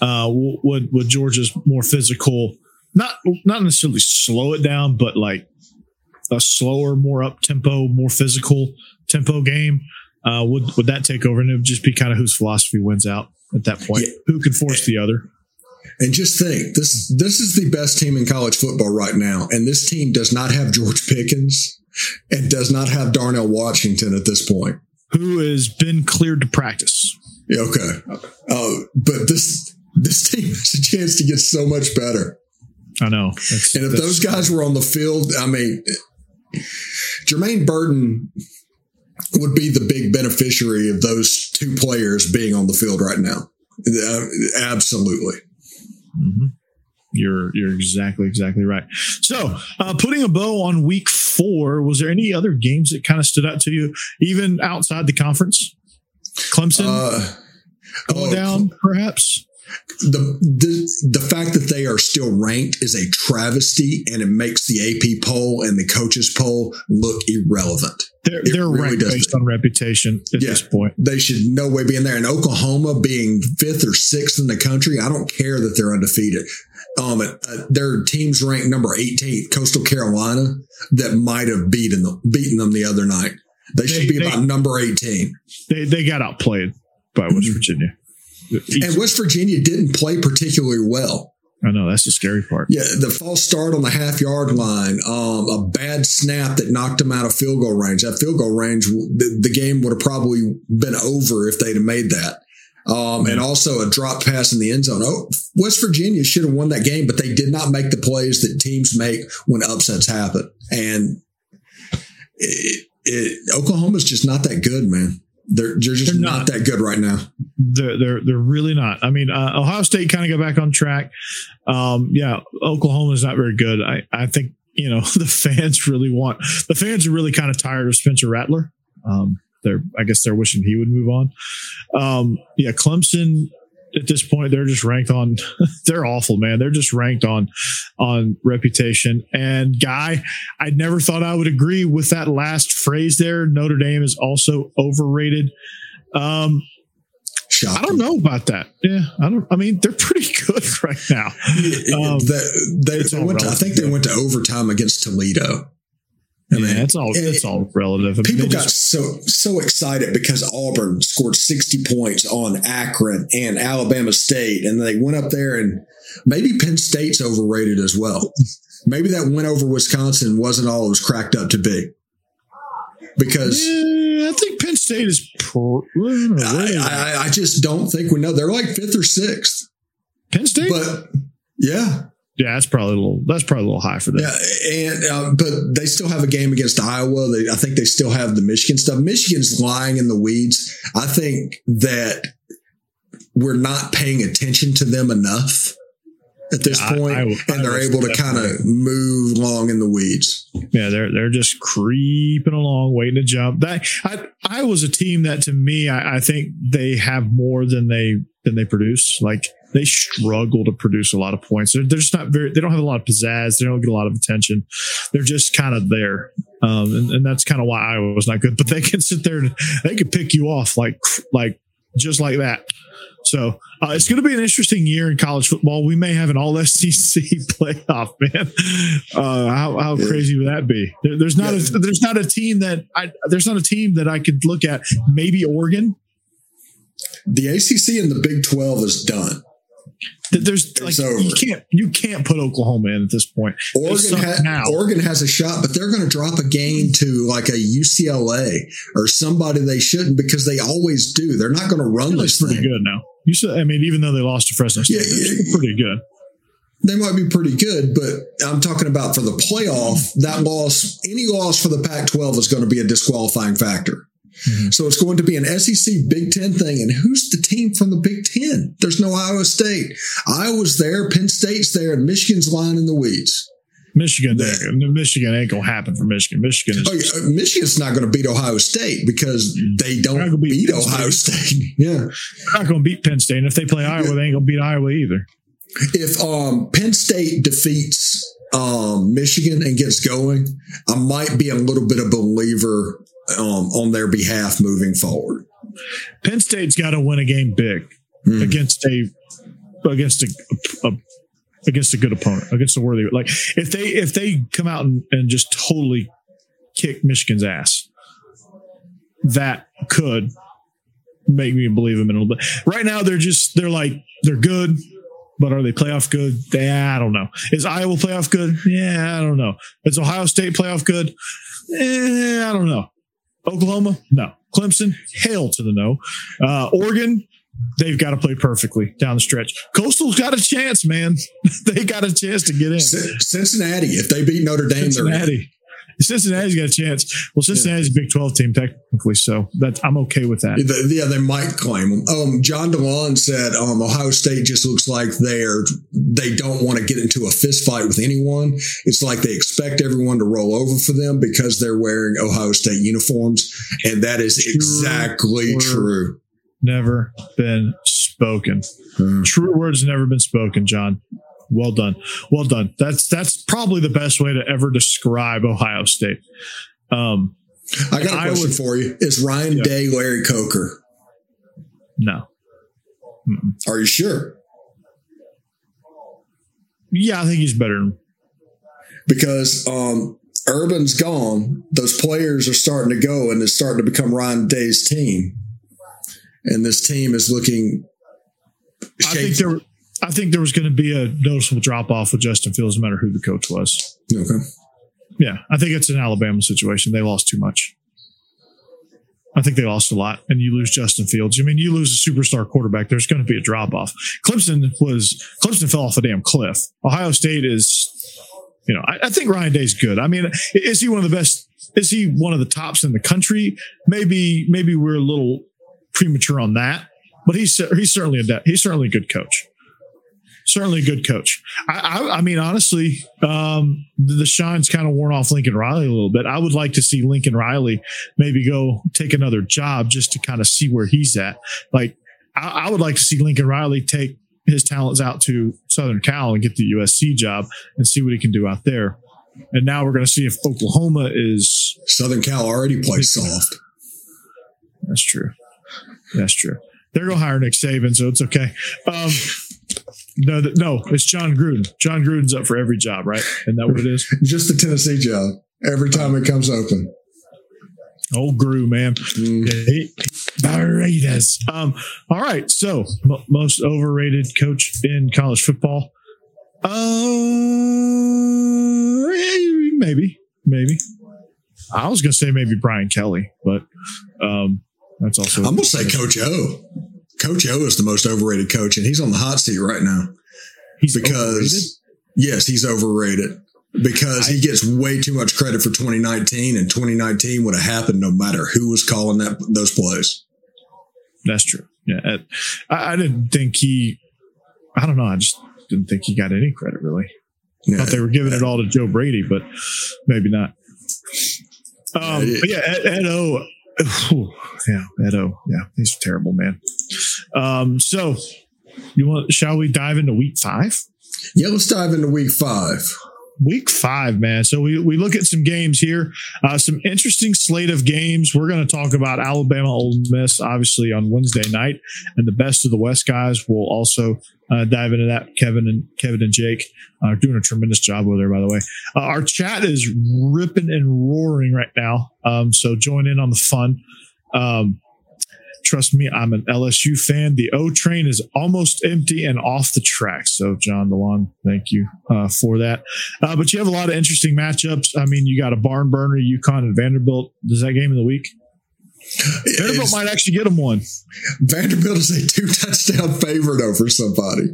uh would would Georgia's more physical not not necessarily slow it down but like a slower more up tempo more physical tempo game Uh, would would that take over, and it would just be kind of whose philosophy wins out at that point? Yeah. Who can force the other? And just think, this this is the best team in college football right now, and this team does not have George Pickens and does not have Darnell Washington at this point. Who has been cleared to practice? Yeah, okay, uh, but this this team has a chance to get so much better. I know. That's, And if those guys were on the field, I mean, Jermaine Burton would be the big beneficiary of those two players being on the field right now. Uh, absolutely. Mhm. You're you're exactly exactly right. So, uh, putting a bow on week four, was there any other games that kind of stood out to you, even outside the conference? Clemson Uh, going oh, down, perhaps. The, the the fact that they are still ranked is a travesty, and it makes the AP poll and the coaches poll look irrelevant. They're they're really ranked does. based on reputation at Yeah. this point. They should no way be in there. And Oklahoma being fifth or sixth in the country, I don't care that they're undefeated. Um, uh, their teams ranked number 18th, Coastal Carolina, that might have beaten them, beaten them the other night. They should be they- about number 18. They they got outplayed by West Mhm. Virginia. And West Virginia didn't play particularly well. I know that's the scary part. Yeah, the false start on the half yard line, um, a bad snap that knocked them out of field goal range. That field goal range, the, the game would have probably been over if they'd have made that. Um, and also a drop pass in the end zone. Oh, West Virginia should have won that game, but they did not make the plays that teams make when upsets happen. And it, it, Oklahoma's just not that good, man. They're, they're just They're not. not. that good right now. They're they're, they're really not. I mean, uh, Ohio State kind of got back on track. Um, yeah, Oklahoma is not very good. I I think you know <laughs> the fans really want the fans are really kind of tired of Spencer Rattler. Um, they're I guess they're wishing he would move on. Um, yeah, Clemson at this point they're just ranked on <laughs> they're awful man they're just ranked on on reputation and guy i never thought i would agree with that last phrase there notre dame is also overrated um Shocking. I don't know about that. Yeah, I don't. I mean, they're pretty <laughs> good right now. Um, The- they, they went to, I think they went to overtime against Toledo. I yeah, mean, it's all it- it's all relative. I mean, people got just- so so excited because Auburn scored 60 points on Akron and Alabama State, and they went up there and maybe Penn State's overrated as well. Maybe that win over Wisconsin wasn't all it was cracked up to be. Because Yeah, I think Penn State is. Pro, I, I, I just don't think we know. They're like fifth or sixth. Penn State. But yeah, yeah, that's probably a little. That's probably a little high for them. Yeah, and uh, but they still have a game against Iowa. They, I think they still have the Michigan stuff. Michigan's lying in the weeds. I think that we're not paying attention to them enough at this Yeah, point, I- I and they're able to kind of move along in the weeds. Yeah, they're they're just creeping along, waiting to jump. That I I was a team that to me, I, I think they have more than they than they produce. Like they struggle to produce a lot of points. They're, they're just not very. They don't have a lot of pizzazz. They don't get a lot of attention. They're just kind of there, um, and, and that's kind of why Iowa was not good. But they can sit there and they can pick you off like like just like that. So uh, it's going to be an interesting year in college football. We may have an All <laughs> SEC playoff, man. Uh, how how crazy would that be? There, there's not a there's not a team that I there's not a team that I could look at. Maybe Oregon. The ACC and the Big Twelve is done. There's like over. you can't you can't put Oklahoma in at this point. Oregon, ha-. Oregon has a shot, but they're going to drop a game to like a UCLA or somebody they shouldn't because they always do. They're not going to run this pretty thing. good now. You said, I mean, even though they lost to Fresno State, Yeah, pretty good. they might be pretty good, but I'm talking about for the playoff, that loss, any loss for the Pac 12 is going to be a disqualifying factor. Mhm. So it's going to be an SEC Big Ten thing. And who's the team from the Big Ten? There's no Iowa State. Iowa's there, Penn State's there, and Michigan's lying in the weeds. Michigan, Yeah. Michigan ain't gonna happen for Michigan. Michigan is Oh, yeah, uh, Michigan's not going to beat Ohio State because they don't beat beat Ohio State. <laughs> Yeah. They're not going to beat Penn State. And if they play Iowa, they ain't going to beat Iowa either. if um, Penn State defeats um, Michigan and gets going, I might be a little bit of a believer um, on their behalf moving forward. Penn State's got to win a game big Mhm. against a against a, a against a good opponent, against a worthy. Like if they if they come out and, and just totally kick Michigan's ass, that could make me believe them in a little bit. Right now, they're just they're like they're good, but are they playoff good? Yeah, I don't know. Is Iowa playoff good? Yeah, I don't know. Is Ohio State playoff good? Eh, I don't know. Oklahoma? No. Clemson? Hail to the no. Uh, Oregon? They've got to play perfectly down the stretch. Coastal's got a chance, man. <laughs> they got a chance to get in. Cincinnati, if they beat Notre Dame, Cincinnati. Cincinnati's got a chance. Well, Cincinnati's yeah. a Big Twelve team technically, so that I'm okay with that. Yeah, they might claim them. Um, John DeLon said um, Ohio State just looks like they're they don't want to get into a fist fight with anyone. It's like they expect everyone to roll over for them because they're wearing Ohio State uniforms, and that is true exactly true. Never been spoken. Hmm. True words never been spoken, John. Well done. Well done. That's that's probably the best way to ever describe Ohio State. Um, I got a question would, for you. Is Ryan yeah. Day Larry Coker? No. Mm-mm. Are you sure? Yeah, I think he's better. Because um, Urban's gone, those players are starting to go, and it's starting to become Ryan Day's team. And this team is looking. Shaky. I think there. I think there was going to be a noticeable drop off with Justin Fields, no matter who the coach was. Okay. Yeah, I think it's an Alabama situation. They lost too much. I think they lost a lot, and you lose Justin Fields. I mean, you lose a superstar quarterback. There's going to be a drop off. Clemson was Clemson fell off a damn cliff. Ohio State is, you know, I, I think Ryan Day's good. I mean, is he one of the best? Is he one of the tops in the country? Maybe, maybe we're a little premature on that, but he's he's certainly a he's certainly a good coach certainly a good coach. I, I, I mean, honestly, um, the, the shine's kind of worn off Lincoln Riley a little bit. I would like to see Lincoln Riley maybe go take another job just to kind of see where he's at. Like, I, I would like to see Lincoln Riley take his talents out to Southern Cal and get the USC job and see what he can do out there. And now we're going to see if Oklahoma is Southern Cal already plays soft. That's true. That's true. They're going to hire Nick Saban, so it's okay. Um, no, no, it's Jon Gruden. Jon Gruden's up for every job, right? Isn't that what it is? <laughs> Just the Tennessee job. Every time it comes open. Old Gru, man. Mm. Um, all right. So, m- most overrated coach in college football. Uh, maybe, maybe. I was going to say maybe Brian Kelly, but um, that's also. I'm going to say Coach O. Coach O is the most overrated coach, and he's on the hot seat right now. He's because overrated? yes, he's overrated because I, he gets way too much credit for 2019, and 2019 would have happened no matter who was calling that those plays. That's true. Yeah, I, I didn't think he. I don't know. I just didn't think he got any credit really. Yeah, thought they were giving it all to Joe Brady, but maybe not. Um, yeah, but yeah, Ed, Ed O. yeah, Edo. Yeah, he's terrible, man. Um, so you want shall we dive into week five? Yeah, let's dive into week five. Week five, man. So we, we look at some games here, uh, some interesting slate of games. We're going to talk about Alabama Ole Miss, obviously on Wednesday night, and the best of the West guys. will also uh, dive into that. Kevin and Kevin and Jake are doing a tremendous job over there, by the way. Uh, our chat is ripping and roaring right now, um, so join in on the fun. Um, trust me, I'm an LSU fan. The O train is almost empty and off the tracks. So, John DeLon, thank you uh, for that. Uh, but you have a lot of interesting matchups. I mean, you got a barn burner, UConn and Vanderbilt. Is that game of the week? <laughs> Vanderbilt might actually get them one. Vanderbilt is a two touchdown favorite over somebody.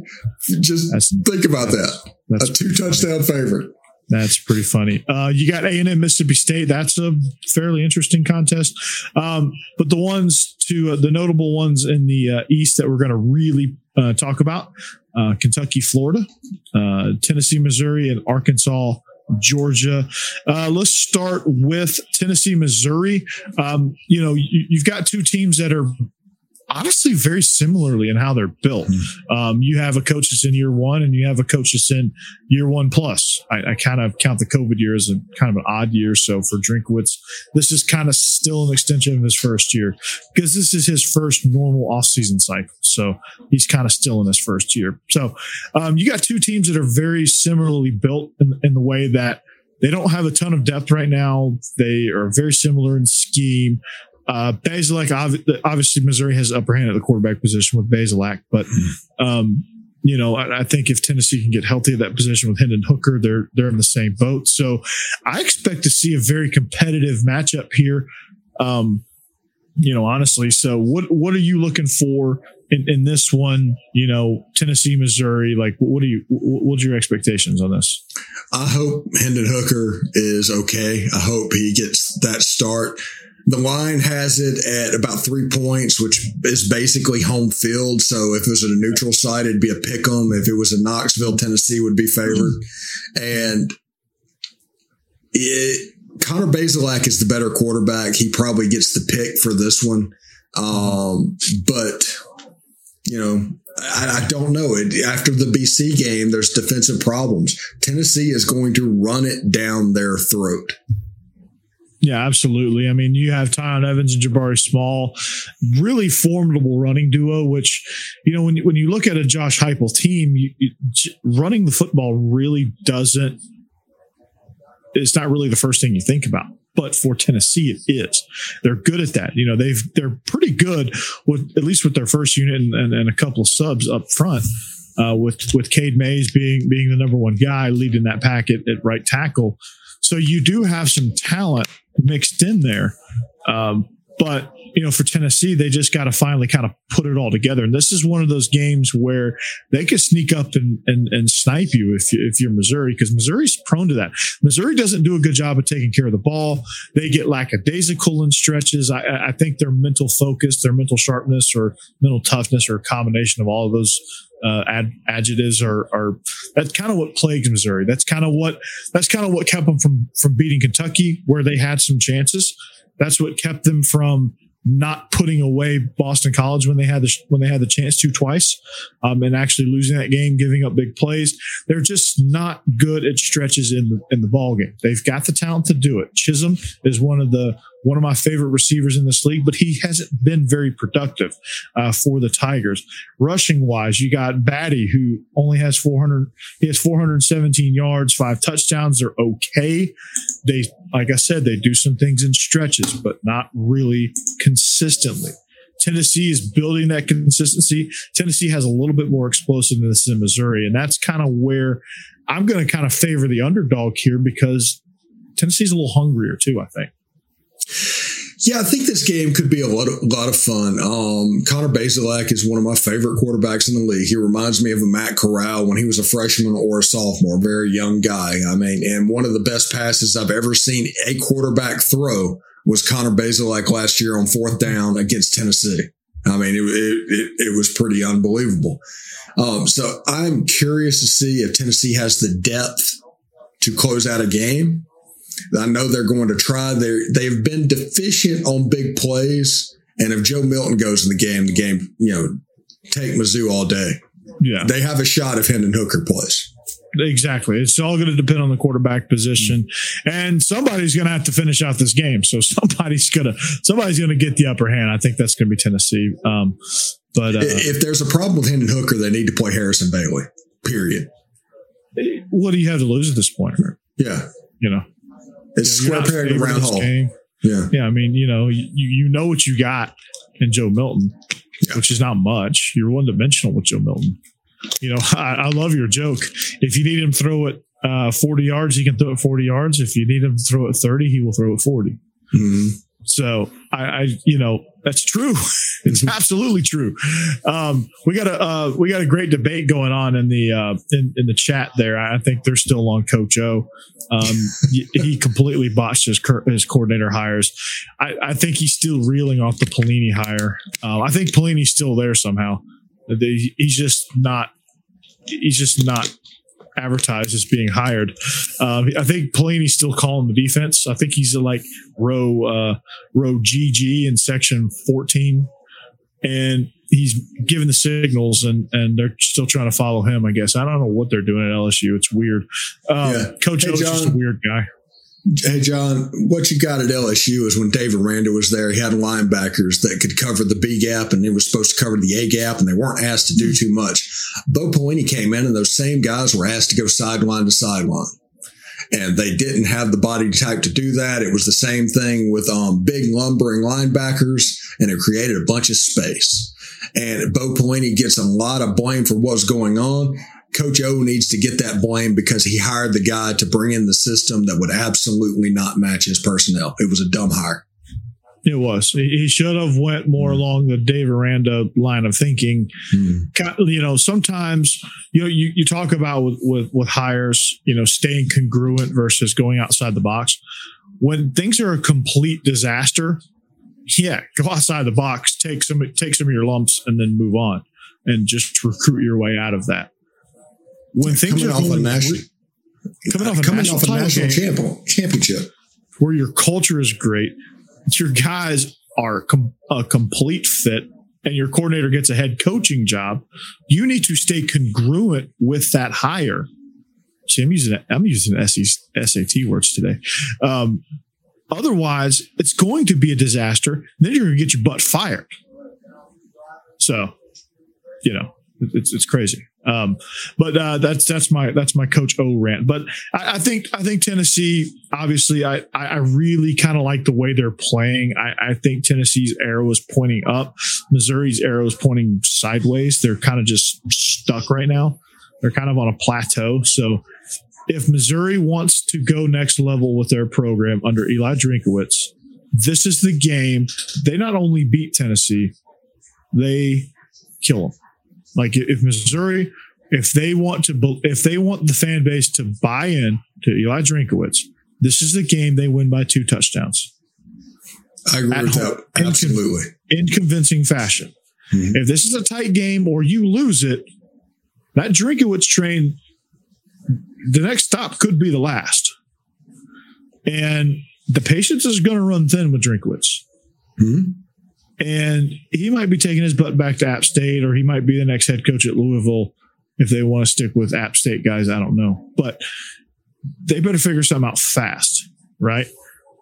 Just that's, think about that. a two touchdown favorite. That's pretty funny. Uh, you got A and M Mississippi State. That's a fairly interesting contest. Um, but the ones to uh, the notable ones in the uh, East that we're going to really uh, talk about: uh, Kentucky, Florida, uh, Tennessee, Missouri, and Arkansas. Georgia. let's start with Tennessee, Missouri. Um, you know, you, you've got two teams that are honestly very similarly in how they're built. Mm-hmm. Um, you have a coach that's in year one and you have a coach that's in year one plus. I, I, kind of count the COVID year as a kind of an odd year. So for Drinkwitz, this is kind of still an extension of his first year because this is his first normal offseason cycle. So he's kind of still in his first year. So um, you got two teams that are very similarly built in, in the way that they don't have a ton of depth right now. They are very similar in scheme Uh, obviously, Missouri has upper hand at the quarterback position with Bazelak, but um, you know, I, I, think if Tennessee can get healthy at that position with Hendon Hooker, they're they're in the same boat. So I expect to see a very competitive matchup here. Um, you know, honestly. So what what are you looking for in, in this one? You know, Tennessee, Missouri. Like, what are you? What's your expectations on this? I hope Hendon Hooker is okay. I hope he gets that start. The line has it at about three points, which is basically home field. So if it was a neutral site, it'd be a pick 'em. If it was in Knoxville, Tennessee would be favored. And it, Connor Bazelak is the better quarterback. He probably gets the pick for this one. Um, but you know, I, I, don't know. It, after the BC game, there's defensive problems. Tennessee is going to run it down their throat. Yeah, absolutely. I mean, you have Tiyon Evans and Jabari Small, really formidable running duo. Which, you know, when when you look at a Josh Heupel team, you, you, running the football really doesn't. It's not really the first thing you think about but for Tennessee, it is. They're good at that. You know, they've they're pretty good with at least with their first unit and, and, and a couple of subs up front. Uh, with with Cade Mays being being the number one guy leading that pack at, at right tackle, so you do have some talent mixed in there. Um, but you know, for Tennessee, they just got to finally kind of put it all together. And this is one of those games where they could sneak up and, and, and snipe you if, you, if you're Missouri, because Missouri's prone to that. Missouri doesn't do a good job of taking care of the ball. They get lackadaisical in stretches. I, I think their mental focus, their mental sharpness or mental toughness or a combination of all of those uh, ad, adjectives are, are that's kind of what plagues Missouri. That's kind of what that's kind of what kept them from from beating Kentucky, where they had some chances. That's what kept them from not putting away Boston College when they had the when they had the chance to twice, um, and actually losing that game, giving up big plays. They're just not good at stretches in the in the ball game. They've got the talent to do it. Chism is one of the one of my favorite receivers in this league, but he hasn't been very productive uh, for the Tigers. Rushing wise, you got Badie, who only has 400, he has 417 yards, five touchdowns. They're okay. They, like I said, they do some things in stretches, but not really consistently. Tennessee is building that consistency. Tennessee has a little bit more explosiveness than Missouri, and that's kind of where I'm going to kind of favor the underdog here because Tennessee's a little hungrier too. I think. Yeah, I think this game could be a lot of, lot of fun. Um, Connor Bazelak is one of my favorite quarterbacks in the league. He reminds me of a Matt Corral when he was a freshman or a sophomore, very young guy. I mean, and one of the best passes I've ever seen a quarterback throw was Connor Bazelak last year on fourth down against Tennessee. I mean, it, it, it was pretty unbelievable. Um, so I'm curious to see if Tennessee has the depth to close out a game I know they're going to try. They they've been deficient on big plays, and if Joe Milton goes in the game, the game you know take Mizzou all day. Yeah, they have a shot if Hendon Hooker plays. Exactly. It's all going to depend on the quarterback position, and somebody's going to have to finish out this game. So <laughs> somebody's going to somebody's going to get the upper hand. I think that's going to be Tennessee. Um, but uh, if there's a problem with Hendon Hooker, they need to play Harrison Bailey. Period. What do you have to lose at this point? Yeah, you know, it's you know, square peg round hole. Yeah. Yeah. I mean, you know, you, you know what you got in Joe Milton, yeah. which is not much. You're one dimensional with Joe Milton. You know, <laughs> I, I, love your joke. If you need him to throw it uh, 40 yards, he can throw it 40 yards. If you need him to throw it 30, he will throw it 40. Mm-hmm. So I, I, you know, that's true. <laughs> it's absolutely true. Um, we got a uh, we got a great debate going on in the uh, in, in the chat there. I think they're still on Coach O. Um, <laughs> he completely botched his his coordinator hires. I, I, think he's still reeling off the Pelini hire. Uh, I think Pelini's still there somehow. He's just not. He's just not advertised as being hired. Uh, I think Pelini's still calling the defense. I think he's like row uh, row GG in section 14, and he's giving the signals, and and they're still trying to follow him. I guess I don't know what they're doing at LSU. It's weird. Um, yeah. Coach hey, O's just a weird guy. Hey John, what you got at LSU is when Dave Aranda was there, he had linebackers that could cover the B gap and they was supposed to cover the A gap and they weren't asked to do too much. Bo Pelini came in and those same guys were asked to go sideline to sideline. and they didn't have the body type to do that. It was the same thing with um, big lumbering linebackers, and it created a bunch of space. And Bo Pelini gets a lot of blame for what's going on. Coach O needs to get that blame because he hired the guy to bring in the system that would absolutely not match his personnel. It was a dumb hire. It was. He should have went more along the Dave Aranda line of thinking. Mm. You know, sometimes you know you, you talk about with, with with hires, you know, staying congruent versus going outside the box. When things are a complete disaster, yeah, go outside the box, take some take some of your lumps, and then move on, and just recruit your way out of that. When things coming are off a national, coming off a coming national, off a national champion, championship, where your culture is great, your guys are com- a complete fit and your coordinator gets a head coaching job, you need to stay congruent with that hire. See, I'm using I'm using SAT words today. Um, otherwise, it's going to be a disaster. Then you're going to get your butt fired. So, you know, it's it's crazy. Um, but uh, that's that's my that's my coach O rant. But I, I think I think Tennessee obviously I I really kind of like the way they're playing. I, I think Tennessee's arrow is pointing up. Missouri's arrow is pointing sideways. They're kind of just stuck right now. They're kind of on a plateau. So if Missouri wants to go next level with their program under Eli Drinkowitz, this is the game. They not only beat Tennessee, they kill them. Like if Missouri, if they want to, if they want the fan base to buy in to Eli Drinkowitz, this is the game they win by two touchdowns. I agree with that. Absolutely. In, in convincing fashion. Mm-hmm. If this is a tight game or you lose it, that Drinkowitz train, the next stop could be the last. And the patience is going to run thin with Drinkowitz. Mm-hmm and he might be taking his butt back to App State, or he might be the next head coach at Louisville if they want to stick with App State guys. I don't know, but they better figure something out fast, right?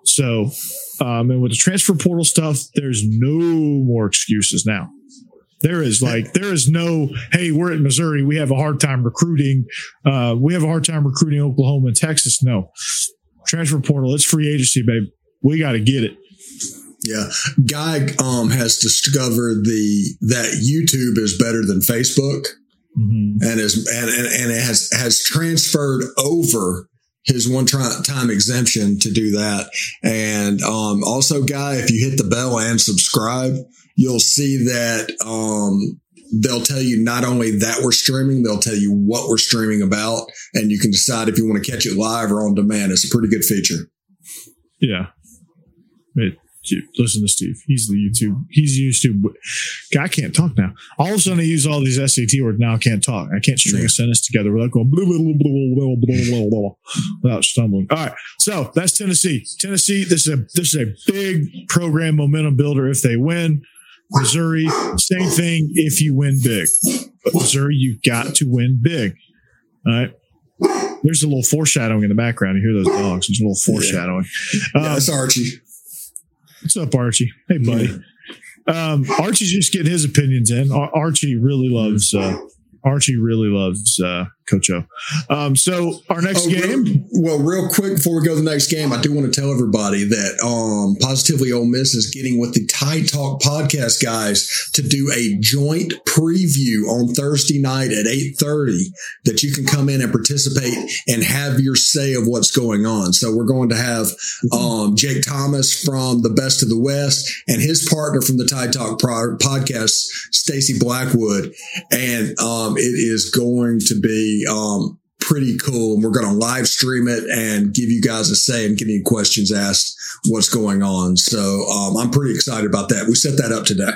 So, um, and with the transfer portal stuff, there's no more excuses now. There is like there is no hey we're at Missouri we have a hard time recruiting uh, we have a hard time recruiting Oklahoma and Texas no transfer portal it's free agency babe we got to get it yeah, Guy um, has discovered the that YouTube is better than Facebook, mm-hmm. and is and, and and it has has transferred over his one time exemption to do that. And um, also, Guy, if you hit the bell and subscribe, you'll see that um, they'll tell you not only that we're streaming, they'll tell you what we're streaming about, and you can decide if you want to catch it live or on demand. It's a pretty good feature. Yeah. It, listen to Steve. He's the YouTube. He's YouTube. to. I can't talk now. All of a sudden, I use all these SAT words. Now I can't talk. I can't string yeah. a sentence together without going blah, blah, blah, blah, blah, blah, without stumbling. All right. So that's Tennessee. Tennessee. This is a this is a big program momentum builder. If they win, Missouri, same thing. If you win big, but Missouri, you got to win big. All right. There's a little foreshadowing in the background. You hear those dogs. There's a little foreshadowing. Yeah, um, that's Archie. What's up, Archie? Hey, buddy. Yeah. Um, Archie's just getting his opinions in. Ar- Archie really loves. Uh, Archie really loves uh, Coach O. Um, so our next oh, game. Real, well, real quick before we go to the next game, I do want to tell everybody that um, Positively Ole Miss is getting with the Tide Talk podcast guys to do a joint preview on Thursday night at eight thirty. That you can come in and participate and have your say of what's going on. So we're going to have um, Jake Thomas from the Best of the West and his partner from the Tide Talk pro- podcast, Stacy Blackwood, and um, it is going to be um, pretty cool. And we're going to live stream it and give you guys a say and get any questions asked what's going on. So um, I'm pretty excited about that. We set that up today.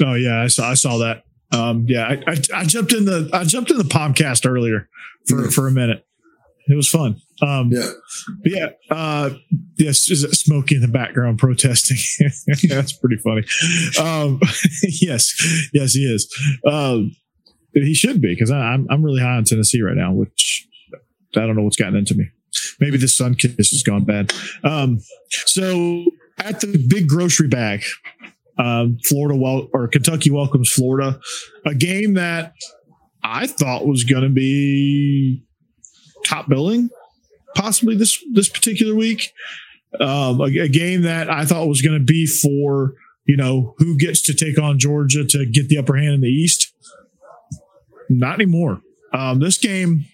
Oh yeah, I saw I saw that. Um, yeah, I, I, I, jumped in the I jumped in the podcast earlier for mm-hmm. for a minute. It was fun. Um, yeah, yeah. Uh, yes, is it Smokey in the background protesting? <laughs> That's pretty funny. Um, <laughs> yes, yes, he is. He should be because I'm I'm really high on Tennessee right now, which I don't know what's gotten into me. Maybe the sun kiss has gone bad. Um, so at the big grocery bag, um, Florida wel- or Kentucky welcomes Florida, a game that I thought was going to be top billing, possibly this this particular week. Um, a, a game that I thought was going to be for you know who gets to take on Georgia to get the upper hand in the East. Not anymore. Um, this game,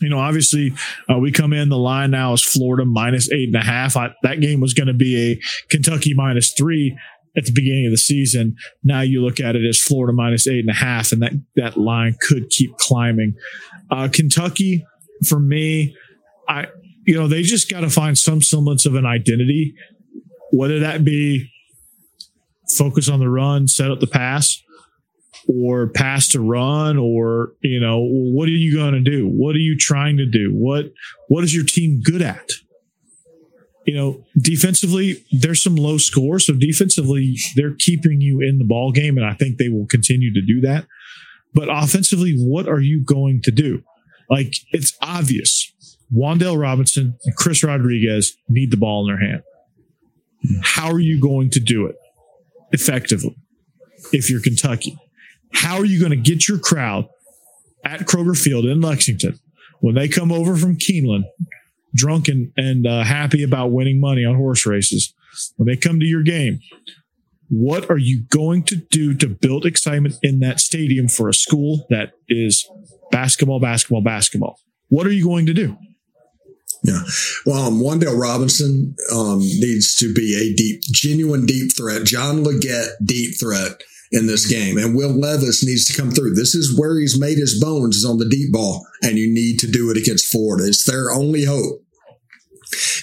you know, obviously uh, we come in. The line now is Florida minus eight and a half. I, that game was going to be a Kentucky minus three at the beginning of the season. Now you look at it as Florida minus eight and a half, and that that line could keep climbing. Uh, Kentucky, for me, I you know they just got to find some semblance of an identity, whether that be focus on the run, set up the pass, or pass to run, or you know what are you going to do? What are you trying to do? What what is your team good at? you know, defensively, there's some low scores. So defensively, they're keeping you in the ball game, and I think they will continue to do that. But offensively, what are you going to do? Like it's obvious. Wan'Dale Robinson and Chris Rodriguez need the ball in their hand. How are you going to do it effectively if you're Kentucky? How are you going to get your crowd at Kroger Field in Lexington when they come over from Keeneland drunk and, and uh, happy about winning money on horse races, when they come to your game, what are you going to do to build excitement in that stadium for a school that is basketball, basketball, basketball? What are you going to do? Yeah. Well, um, Wan'Dale Robinson um, needs to be a deep, genuine deep threat. John Leggett, deep threat in this game. And Will Levis needs to come through. This is where he's made his bones is on the deep ball. And you need to do it against Florida. It's their only hope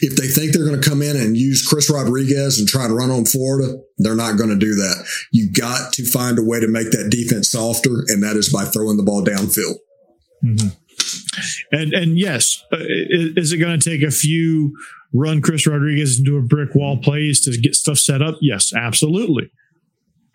if they think they're going to come in and use Chris Rodriguez and try to run on Florida, they're not going to do that. You got to find a way to make that defense softer, and that is by throwing the ball downfield. Mm-hmm. And and yes, uh, is it going to take a few run Chris Rodriguez into a brick wall plays to get stuff set up? Yes, absolutely.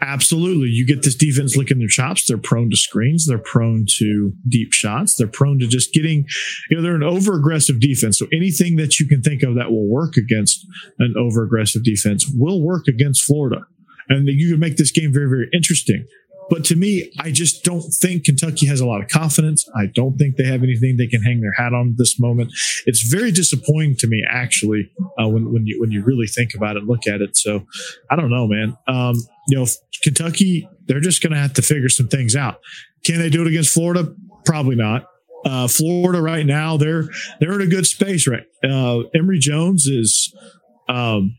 Absolutely. You get this defense licking their chops. They're prone to screens. They're prone to deep shots. They're prone to just getting, you know, they're an over aggressive defense. So anything that you can think of that will work against an over aggressive defense will work against Florida. And you can make this game very, very interesting. But to me, I just don't think Kentucky has a lot of confidence. I don't think they have anything they can hang their hat on at this moment. It's very disappointing to me, actually, uh, when when you when you really think about it, look at it. So I don't know, man. Um, you know, Kentucky, they're just going to have to figure some things out. Can they do it against Florida? Probably not. Uh, Florida right now, they're they're in a good space, right? Uh, Emory Jones is. Um,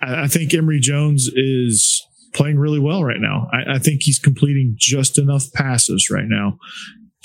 I, I think Emory Jones is playing really well right now. I, I, think he's completing just enough passes right now,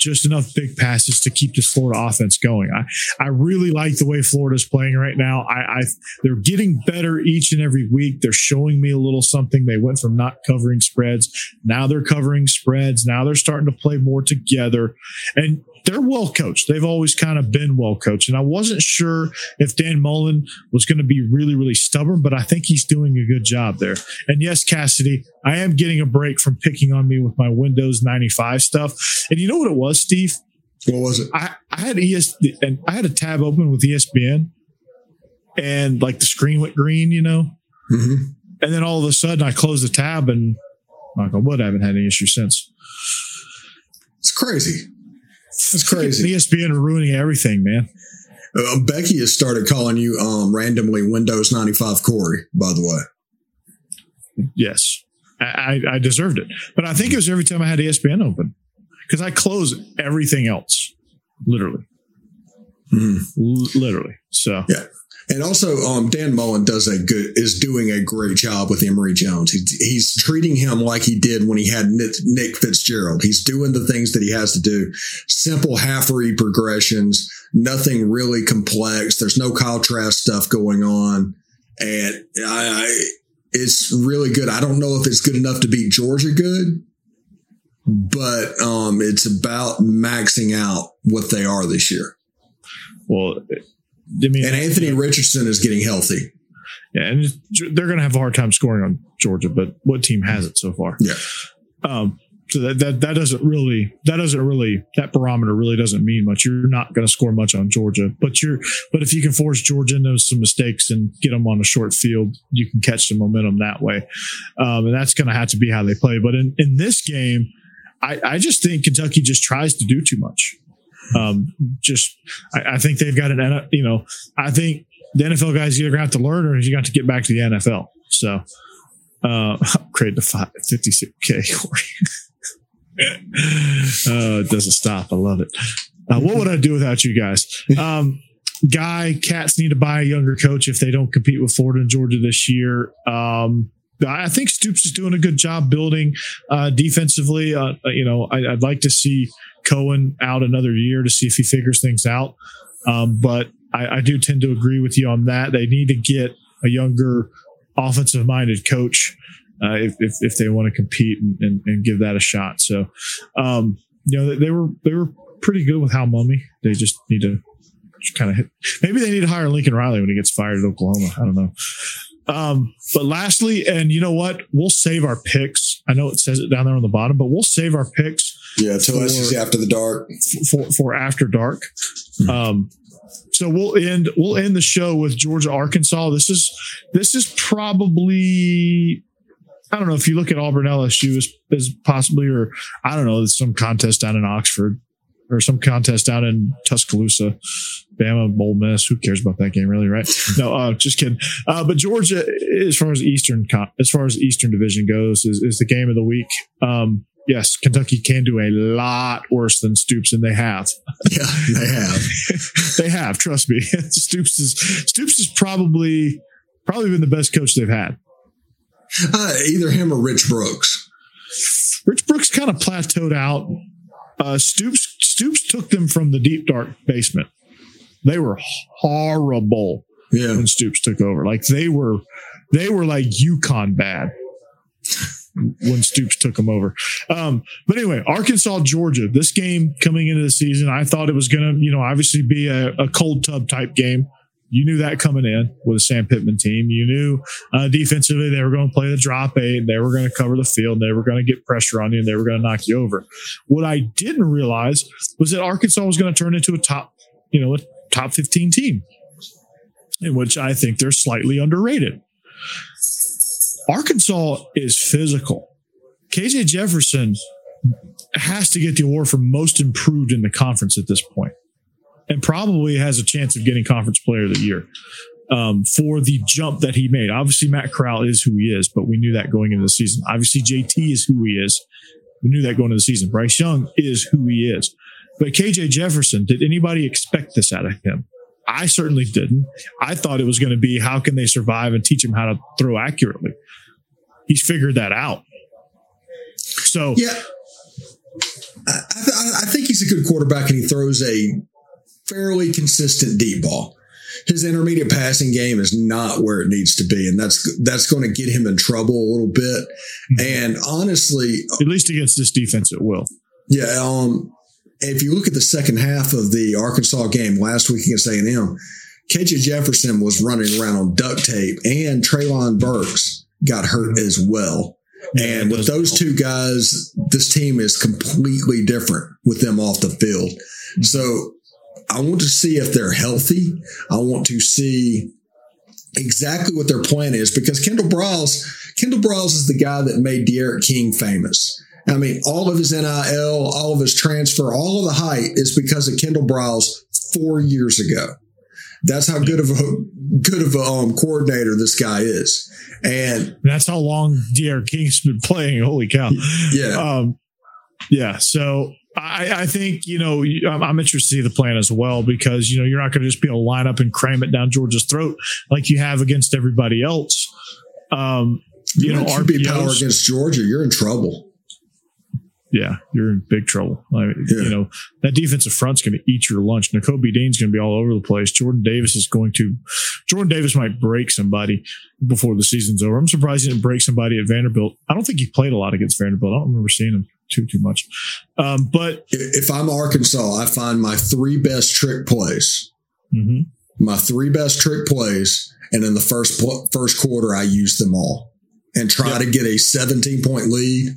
just enough big passes to keep this Florida offense going. I, I really like the way Florida's playing right now. I, I they're getting better each and every week. They're showing me a little something. They went from not covering spreads. Now they're covering spreads. Now they're starting to play more together. And they're well coached. They've always kind of been well coached. And I wasn't sure if Dan Mullen was going to be really, really stubborn, but I think he's doing a good job there. And yes, Cassidy, I am getting a break from picking on me with my Windows 95 stuff. And you know what it was, Steve? What was it? I, I had ES and I had a tab open with ESPN and like the screen went green, you know? Mm-hmm. And then all of a sudden I closed the tab and I'm like, what? I haven't had any issues since. It's crazy. It's crazy. ESPN ruining everything, man. Uh, Becky has started calling you um, randomly Windows 95 Corey, by the way. Yes. I, I deserved it. But I think it was every time I had ESPN open because I close everything else, literally. Mm. L- literally. So, yeah. And also, um, Dan Mullen does a good is doing a great job with Emory Jones. He's, he's treating him like he did when he had Nick, Nick Fitzgerald. He's doing the things that he has to do. Simple half read progressions, nothing really complex. There's no Kyle Trask stuff going on, and I, I, it's really good. I don't know if it's good enough to beat Georgia good, but um, it's about maxing out what they are this year. Well, and Anthony Richardson is getting healthy. Yeah, and they're going to have a hard time scoring on Georgia, but what team has it so far? Yeah. Um, so that, that that doesn't really that doesn't really that barometer really doesn't mean much. You're not going to score much on Georgia, but you're but if you can force Georgia into some mistakes and get them on a short field, you can catch the momentum that way, um, and that's going to have to be how they play. But in in this game, I, I just think Kentucky just tries to do too much. Um, just, I, I think they've got an, you know, I think the NFL guys either got to learn or you got to get back to the NFL. So, uh, <laughs> upgrade to 56K. <laughs> uh, it doesn't stop. I love it. Uh, what would I do without you guys? Um, Guy, Cats need to buy a younger coach if they don't compete with Florida and Georgia this year. Um, I think Stoops is doing a good job building uh, defensively. Uh, uh you know, I, would like to see Coen out another year to see if he figures things out. Um, but I, I, do tend to agree with you on that. They need to get a younger offensive minded coach uh, if, if, if, they want to compete and, and, and, give that a shot. So, um, you know, they were, they were pretty good with Hal Mumme. They just need to kind of hit. Maybe they need to hire Lincoln Riley when he gets fired at Oklahoma. I don't know. Um, but lastly, and you know what? We'll save our picks. I know it says it down there on the bottom, but we'll save our picks. Yeah, until SEC after the dark. For for after dark. Mm-hmm. Um, so we'll end we'll end the show with Georgia Arkansas. This is this is probably I don't know if you look at Auburn LSU as, as possibly or I don't know some contest down in Oxford or some contest down in Tuscaloosa, Bama, Ole Miss. Who cares about that game, really? Right? <laughs> No, uh, just kidding. Uh, but Georgia, as far as Eastern, as far as Eastern Division goes, is, is the game of the week. Um, yes, Kentucky can do a lot worse than Stoops, and they have. <laughs> Yeah, they have. <laughs> they have. Trust me. Stoops is Stoops is probably probably been the best coach they've had. <laughs> Uh, either him or Rich Brooks. Rich Brooks kind of plateaued out. Uh, Stoops Stoops took them from the deep dark basement. They were horrible yeah. when Stoops took over. Like they were, they were like UConn bad when Stoops took them over. Um, but anyway, Arkansas, Georgia, this game coming into the season, I thought it was going to, you know, obviously be a, a cold tub type game. You knew that coming in with a Sam Pittman team. You knew uh, defensively they were going to play the drop eight. They were going to cover the field. They were going to get pressure on you and they were going to knock you over. What I didn't realize was that Arkansas was going to turn into a top, you know, a top 15 team, in which I think they're slightly underrated. Arkansas is physical. KJ Jefferson has to get the award for most improved in the conference at this point and probably has a chance of getting conference player of the year um, for the jump that he made. Obviously, Matt Corral is who he is, but we knew that going into the season. Obviously, JT is who he is. We knew that going into the season. Bryce Young is who he is. But KJ Jefferson, did anybody expect this out of him? I certainly didn't. I thought it was going to be how can they survive and teach him how to throw accurately. He's figured that out. So, yeah, I, I, I think he's a good quarterback and he throws a fairly consistent deep ball. His intermediate passing game is not where it needs to be, and that's that's going to get him in trouble a little bit. Mm-hmm. And honestly, at least against this defense, it will. Yeah. Um, if you look at the second half of the Arkansas game last week against A and M, KJ Jefferson was running around on duct tape, and Treylon Burks got hurt as well. And with those two guys, this team is completely different with them off the field. So I want to see if they're healthy. I want to see exactly what their plan is because Kendall Briles, Kendall Briles is the guy that made D'Eriq King famous. I mean, all of his NIL, all of his transfer, all of the hype is because of Kendall Briles four years ago. That's how good of a good of a um, coordinator this guy is, and that's how long D'Eriq King's been playing. Holy cow! Yeah, um, yeah. So I, I, think you know I'm, interested to see the plan as well because you know you're not going to just be able to line up and cram it down Georgia's throat like you have against everybody else. Um, you, you know, RPOs, power against Georgia, you're in trouble. Yeah, you're in big trouble. I mean, yeah. You know that defensive front's going to eat your lunch. Nakobe Dean's going to be all over the place. Jordan Davis is going to. Jordan Davis might break somebody before the season's over. I'm surprised he didn't break somebody at Vanderbilt. I don't think he played a lot against Vanderbilt. I don't remember seeing him too too much. Um, but if I'm Arkansas, I find my three best trick plays. Mm-hmm. My three best trick plays, and in the first first quarter, I use them all and try yep. to get a 17 point lead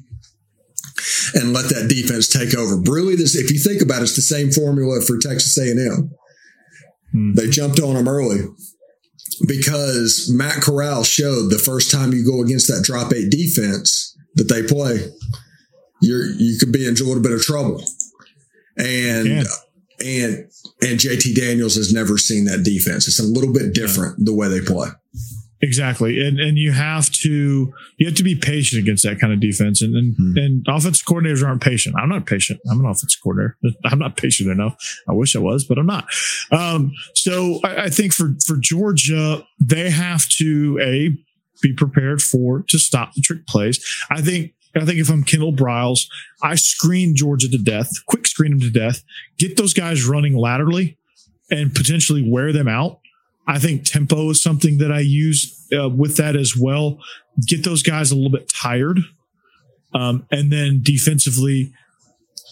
and let that defense take over. Really, this if you think about it, it's the same formula for Texas A&M. Mm-hmm. They jumped on them early because Matt Corral showed the first time you go against that drop eight defense that they play, you're you could be in a little bit of trouble. And and and JT Daniels has never seen that defense. It's a little bit different the way they play. Exactly. And and you have to you have to be patient against that kind of defense. And and, hmm. and offensive coordinators aren't patient. I'm not patient. I'm an offensive coordinator. <laughs> I'm not patient enough. I wish I was, but I'm not. Um, so I, I think for for Georgia, they have to a be prepared for to stop the trick plays. I think I think if I'm Kendall Briles, I screen Georgia to death, quick screen them to death, get those guys running laterally and potentially wear them out. I think tempo is something that I use uh, with that as well. Get those guys a little bit tired. Um, and then defensively,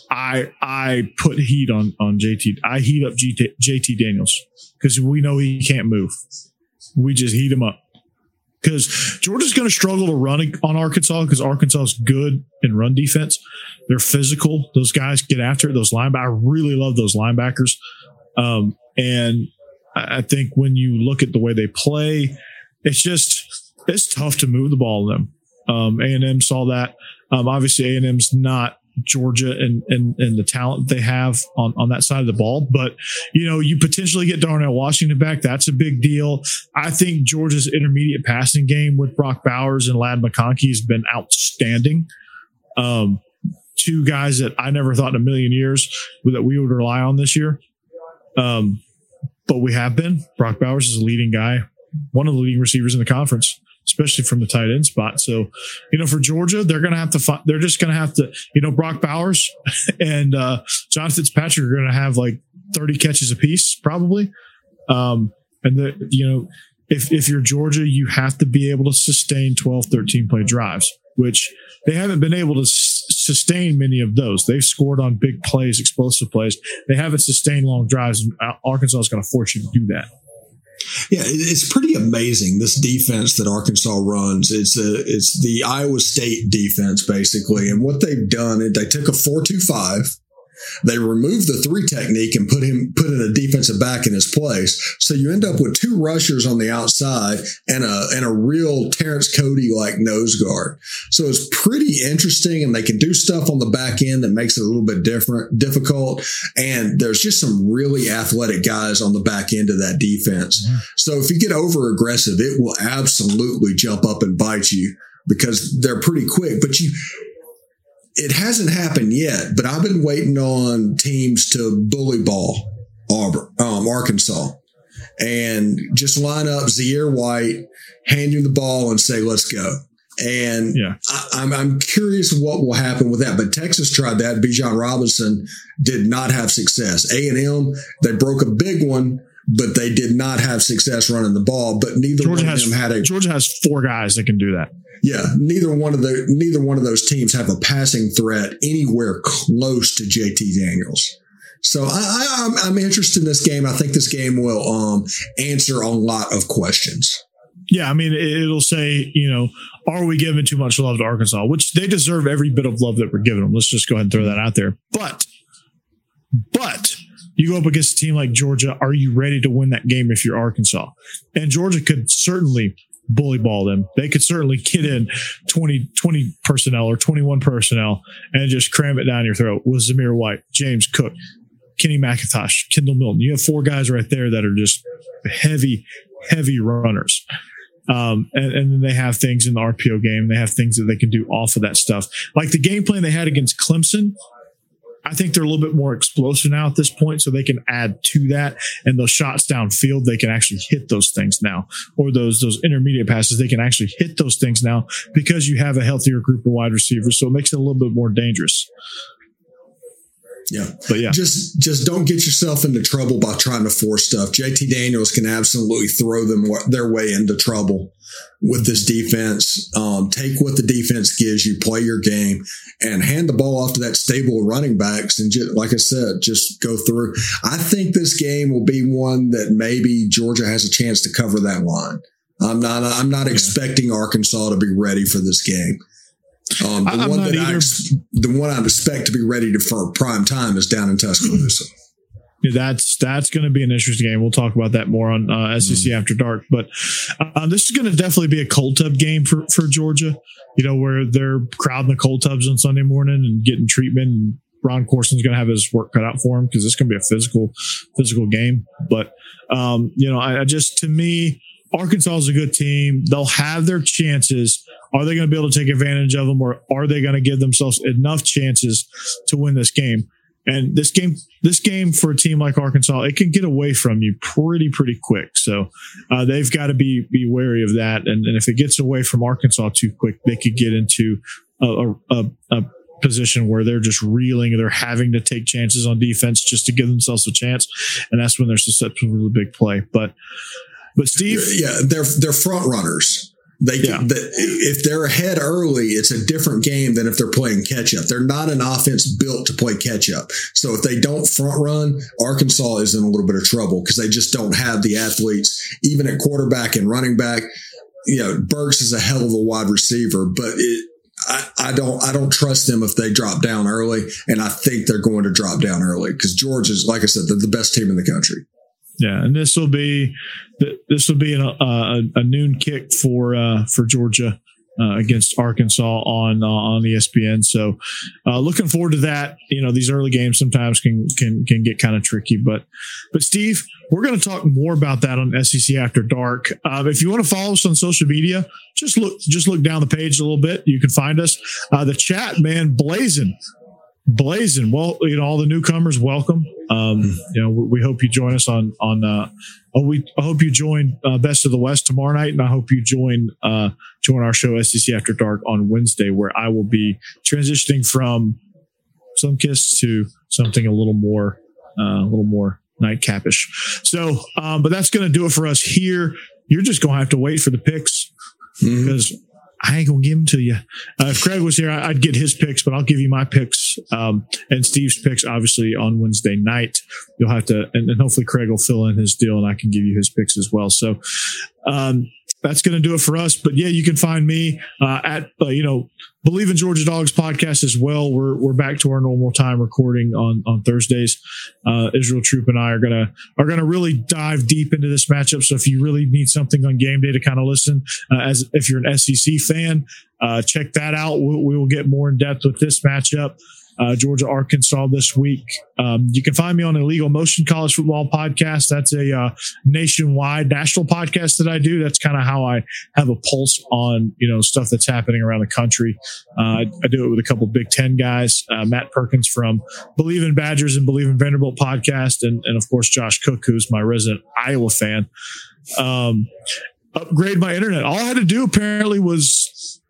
I I put heat on on JT. I heat up GT, JT Daniels because we know he can't move. We just heat him up because Georgia's going to struggle to run on Arkansas because Arkansas is good in run defense. They're physical. Those guys get after it. Those linebackers, I really love those linebackers. Um, and I think when you look at the way they play, it's just it's tough to move the ball to them. Um, A and M saw that. Um, obviously, A and M's not Georgia and, and and the talent they have on on that side of the ball. But you know, you potentially get Darnell Washington back. That's a big deal. I think Georgia's intermediate passing game with Brock Bowers and Ladd McConkey has been outstanding. Um, two guys that I never thought in a million years that we would rely on this year. Um, but we have been. Brock Bowers is a leading guy, one of the leading receivers in the conference especially from the tight end spot. So, you know, for Georgia, they're going to have to, find, they're just going to have to, you know, Brock Bowers <laughs> and uh, John Fitzpatrick are going to have like 30 catches apiece, probably. Um, and the, you know, if, if you're Georgia, you have to be able to sustain 12, 13 play drives, which they haven't been able to s- sustain many of those. They've scored on big plays, explosive plays. They haven't sustained long drives. Arkansas is going to force you to do that. Yeah, it's pretty amazing this defense that Arkansas runs. It's a it's the Iowa State defense basically, and what they've done is they took a four two five they removed the three technique and put him put in a defensive back in his place. So you end up with two rushers on the outside and a and a real Terrence Cody like nose guard. So it's pretty interesting, and they can do stuff on the back end that makes it a little bit different, difficult. And there's just some really athletic guys on the back end of that defense. Mm-hmm. So if you get over aggressive, it will absolutely jump up and bite you because they're pretty quick. But you it hasn't happened yet, but I've been waiting on teams to bully ball Auburn, um, Arkansas, and just line up Zamir White, hand you the ball, and say, "Let's go." And yeah. I, am I'm, I'm curious what will happen with that. But Texas tried that. Bijan Robinson did not have success. A and M they broke a big one, but they did not have success running the ball. But neither Georgia one has, of them had a Georgia has four guys that can do that yeah, neither one of the neither one of those teams have a passing threat anywhere close to JT Daniels. So I, I, am interested in this game. I think this game will um, answer a lot of questions. Yeah, I mean, it'll say, you know, are we giving too much love to Arkansas? Which they deserve every bit of love that we're giving them. Let's just go ahead and throw that out there. But, but you go up against a team like Georgia. Are you ready to win that game if you're Arkansas? And Georgia could certainly bully ball them. They could certainly get in 20, 20 personnel or 21 personnel and just cram it down your throat with Zamir White, James Cook, Kenny McIntosh, Kendall Milton. You have four guys right there that are just heavy, heavy runners. Um, and, and, then they have things in the RPO game. They have things that they can do off of that stuff. Like the game plan they had against Clemson I think they're a little bit more explosive now at this point, so they can add to that. And those shots downfield, they can actually hit those things now, or those those intermediate passes, they can actually hit those things now because you have a healthier group of wide receivers. So it makes it a little bit more dangerous. Yeah. But yeah. Just just don't get yourself into trouble by trying to force stuff. JT Daniels can absolutely throw them their way into trouble with this defense. Um, take what the defense gives you, play your game, and hand the ball off to that stable of running backs. And just, like I said, just go through. I think this game will be one that maybe Georgia has a chance to cover that line. I'm not. I'm not yeah. expecting Arkansas to be ready for this game. Um, the I'm one that either. I, the one I expect to be ready to for prime time is down in Tuscaloosa. That's that's going to be an interesting game. We'll talk about that more on uh, SEC mm. after dark. But uh, this is going to definitely be a cold tub game for for Georgia. You know where they're crowding the cold tubs on Sunday morning and getting treatment and Ron Courson's going to have his work cut out for him because it's going to be a physical, physical game. But um, you know, I, I just to me, Arkansas is a good team. They'll have their chances. Are they going to be able to take advantage of them, or are they going to give themselves enough chances to win this game? And this game, this game for a team like Arkansas, it can get away from you pretty, pretty quick. So uh, they've got to be be wary of that. And, and if it gets away from Arkansas too quick, they could get into a, a, a position where they're just reeling. They're having to take chances on defense just to give themselves a chance, and that's when they're susceptible to the big play. But but Steve, yeah, they're they're front runners. They yeah. the, if they're ahead early, it's a different game than if they're playing catch up. They're not an offense built to play catch up. So if they don't front run, Arkansas is in a little bit of trouble because they just don't have the athletes, even at quarterback and running back. You know, Burks is a hell of a wide receiver, but it, I, I, don't I don't trust them if they drop down early, and I think they're going to drop down early because George is, like I said, they're the best team in the country. Yeah, and this will be this will be a, a, a noon kick for uh, for Georgia uh, against Arkansas on uh, on ESPN. So, uh, looking forward to that. You know, these early games sometimes can can can get kind of tricky, but but Steve, we're going to talk more about that on SEC After Dark. Uh, if you want to follow us on social media, just look just look down the page a little bit. You can find us. Uh, the chat man blazing blazing. Well, you know, all the newcomers, welcome. Um, you know, we hope you join us on on. Uh, oh, we I hope you join uh, Best of the West tomorrow night, and I hope you join uh, join our show SEC After Dark on Wednesday, where I will be transitioning from some kiss to something a little more uh, a little more nightcapish. So, um, but that's going to do it for us here. You're just going to have to wait for the picks mm-hmm. I ain't gonna give them to you. Uh, if Craig was here, I'd get his picks, but I'll give you my picks um, and Steve's picks. Obviously on Wednesday night, you'll have to, and, and, hopefully Craig will fill in his deal, and I can give you his picks as well. So um, that's going to do it for us. But yeah, you can find me uh, at uh, you know Bleav in Georgia Dogs podcast as well. We're we're back to our normal time recording on on Thursdays. Uh, Israel Troop and I are gonna are gonna really dive deep into this matchup. So if you really need something on game day to kind of listen, uh, as if you're an SEC fan, uh, check that out. we we will get more in depth with this matchup uh, Georgia, Arkansas this week. Um, you can find me on the Illegal Motion College Football Podcast. That's a uh, nationwide, national podcast that I do. That's kind of how I have a pulse on you know stuff that's happening around the country. Uh, I, I, do it with a couple Big Ten guys, uh, Matt Perkins from Bleav in Badgers and Bleav in Vanderbilt podcast, and, and of course Josh Cook, who's my resident Iowa fan. Um, upgrade my internet. All I had to do apparently was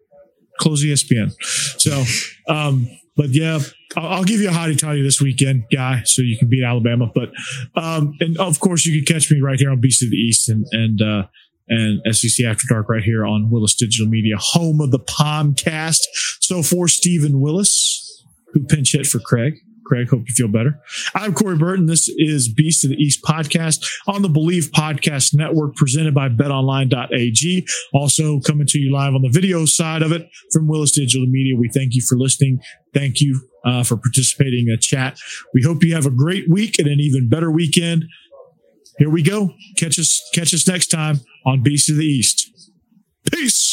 close ESPN. So. Um, but yeah, I'll, give you a hottie toddy this weekend, guy, so you can beat Alabama. But um, and of course, you can catch me right here on Beast of the East and and uh, and SEC After Dark right here on Willis Digital Media, home of the Palmcast. So for Stephen Willis, who pinch hit for Craig. Craig, hope you feel better. I'm Corey Burton. This is Beast of the East podcast on the Bleav Podcast Network, presented by betonline.ag. Also coming to you live on the video side of it from Willis Digital Media. We thank you for listening. Thank you uh, for participating in a chat. We hope you have a great week and an even better weekend. Here we go. Catch us, catch us next time on Beast of the East. Peace.